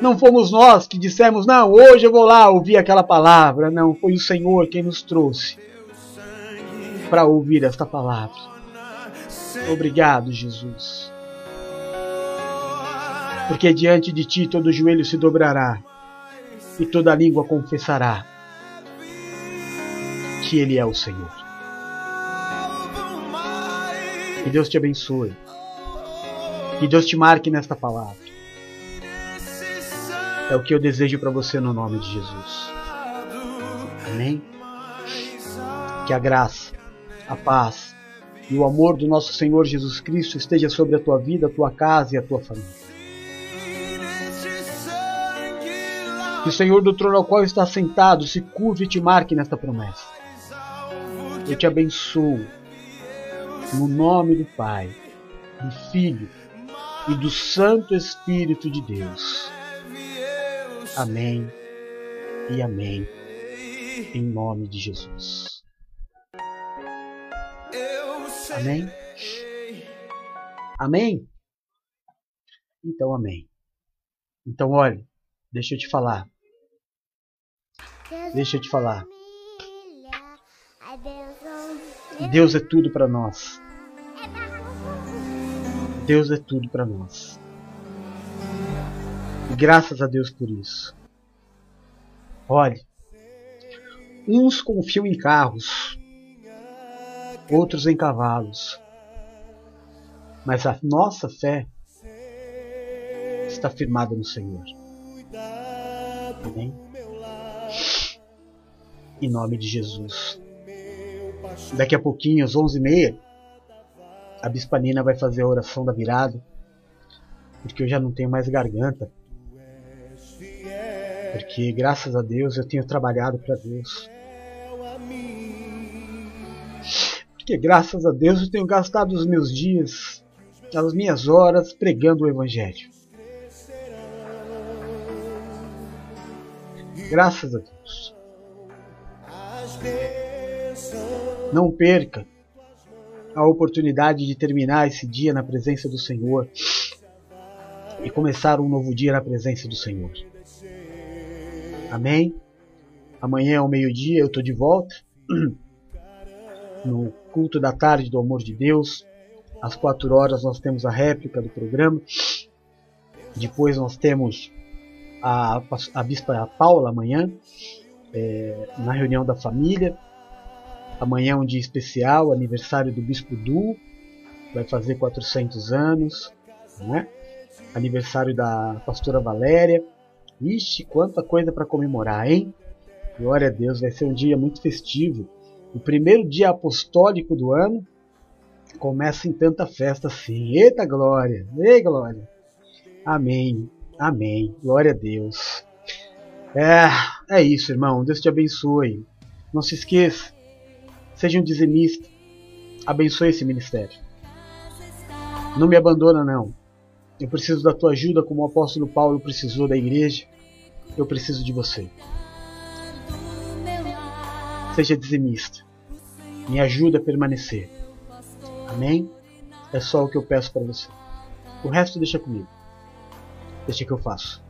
Não fomos nós que dissemos, não, hoje eu vou lá ouvir aquela palavra. Não, foi o Senhor quem nos trouxe para ouvir esta palavra. Obrigado, Jesus. Porque diante de ti todo joelho se dobrará e toda língua confessará que Ele é o Senhor. Que Deus te abençoe. Que Deus te marque nesta palavra. É o que eu desejo para você no nome de Jesus. Amém? Que a graça, a paz e o amor do nosso Senhor Jesus Cristo esteja sobre a tua vida, a tua casa e a tua família. Que o Senhor do trono ao qual está sentado se curve e te marque nesta promessa. Eu te abençoo no nome do Pai, do Filho e do Santo Espírito de Deus. Amém e amém. Em nome de Jesus. Amém? Amém? Então, amém. Então, olha, deixa eu te falar. Deixa eu te falar. Deus é tudo para nós. Deus é tudo para nós. E graças a Deus por isso. Olhe, uns confiam em carros, outros em cavalos, mas a nossa fé está firmada no Senhor. Amém? Em nome de Jesus. Daqui a pouquinho, às 11h30, a Bispanina vai fazer a oração da virada, porque eu já não tenho mais garganta. Porque graças a Deus eu tenho trabalhado para Deus. Porque graças a Deus eu tenho gastado os meus dias, as minhas horas pregando o Evangelho. Graças a Deus. Não perca a oportunidade de terminar esse dia na presença do Senhor e começar um novo dia na presença do Senhor. Amém? Amanhã ao meio-dia eu estou de volta [clears throat] no culto da tarde do amor de Deus. Às quatro horas nós temos a réplica do programa. Depois nós temos a, a Bispa Paula amanhã, é, na reunião da família. Amanhã é um dia especial, aniversário do Bispo Du, vai fazer 400 anos, né? Aniversário da Pastora Valéria. Ixi, quanta coisa para comemorar, hein? Glória a Deus, vai ser um dia muito festivo. O primeiro dia apostólico do ano começa em tanta festa assim. Eita glória! Ei glória! Amém, amém, glória a Deus. É, é isso, irmão. Deus te abençoe. Não se esqueça, Seja um dizimista. Abençoe esse ministério. Não me abandona, não. Eu preciso da tua ajuda, como o apóstolo Paulo precisou da igreja. Eu preciso de você. Seja dizimista. Me ajuda a permanecer. Amém? É só o que eu peço para você. O resto deixa comigo. Deixa que eu faço.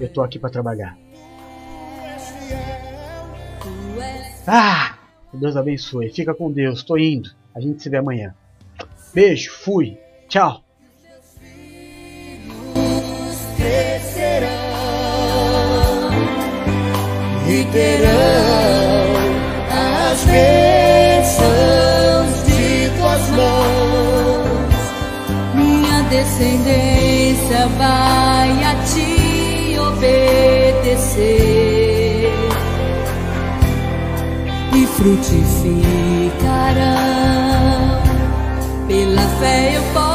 Eu tô aqui para trabalhar. Ah! Deus abençoe. Fica com Deus. Tô indo. A gente se vê amanhã. Beijo. Fui. Tchau. e terão as bênçãos de tuas mãos. Minha descendência vai a ti obedecer frutificarão. Pela fé eu posso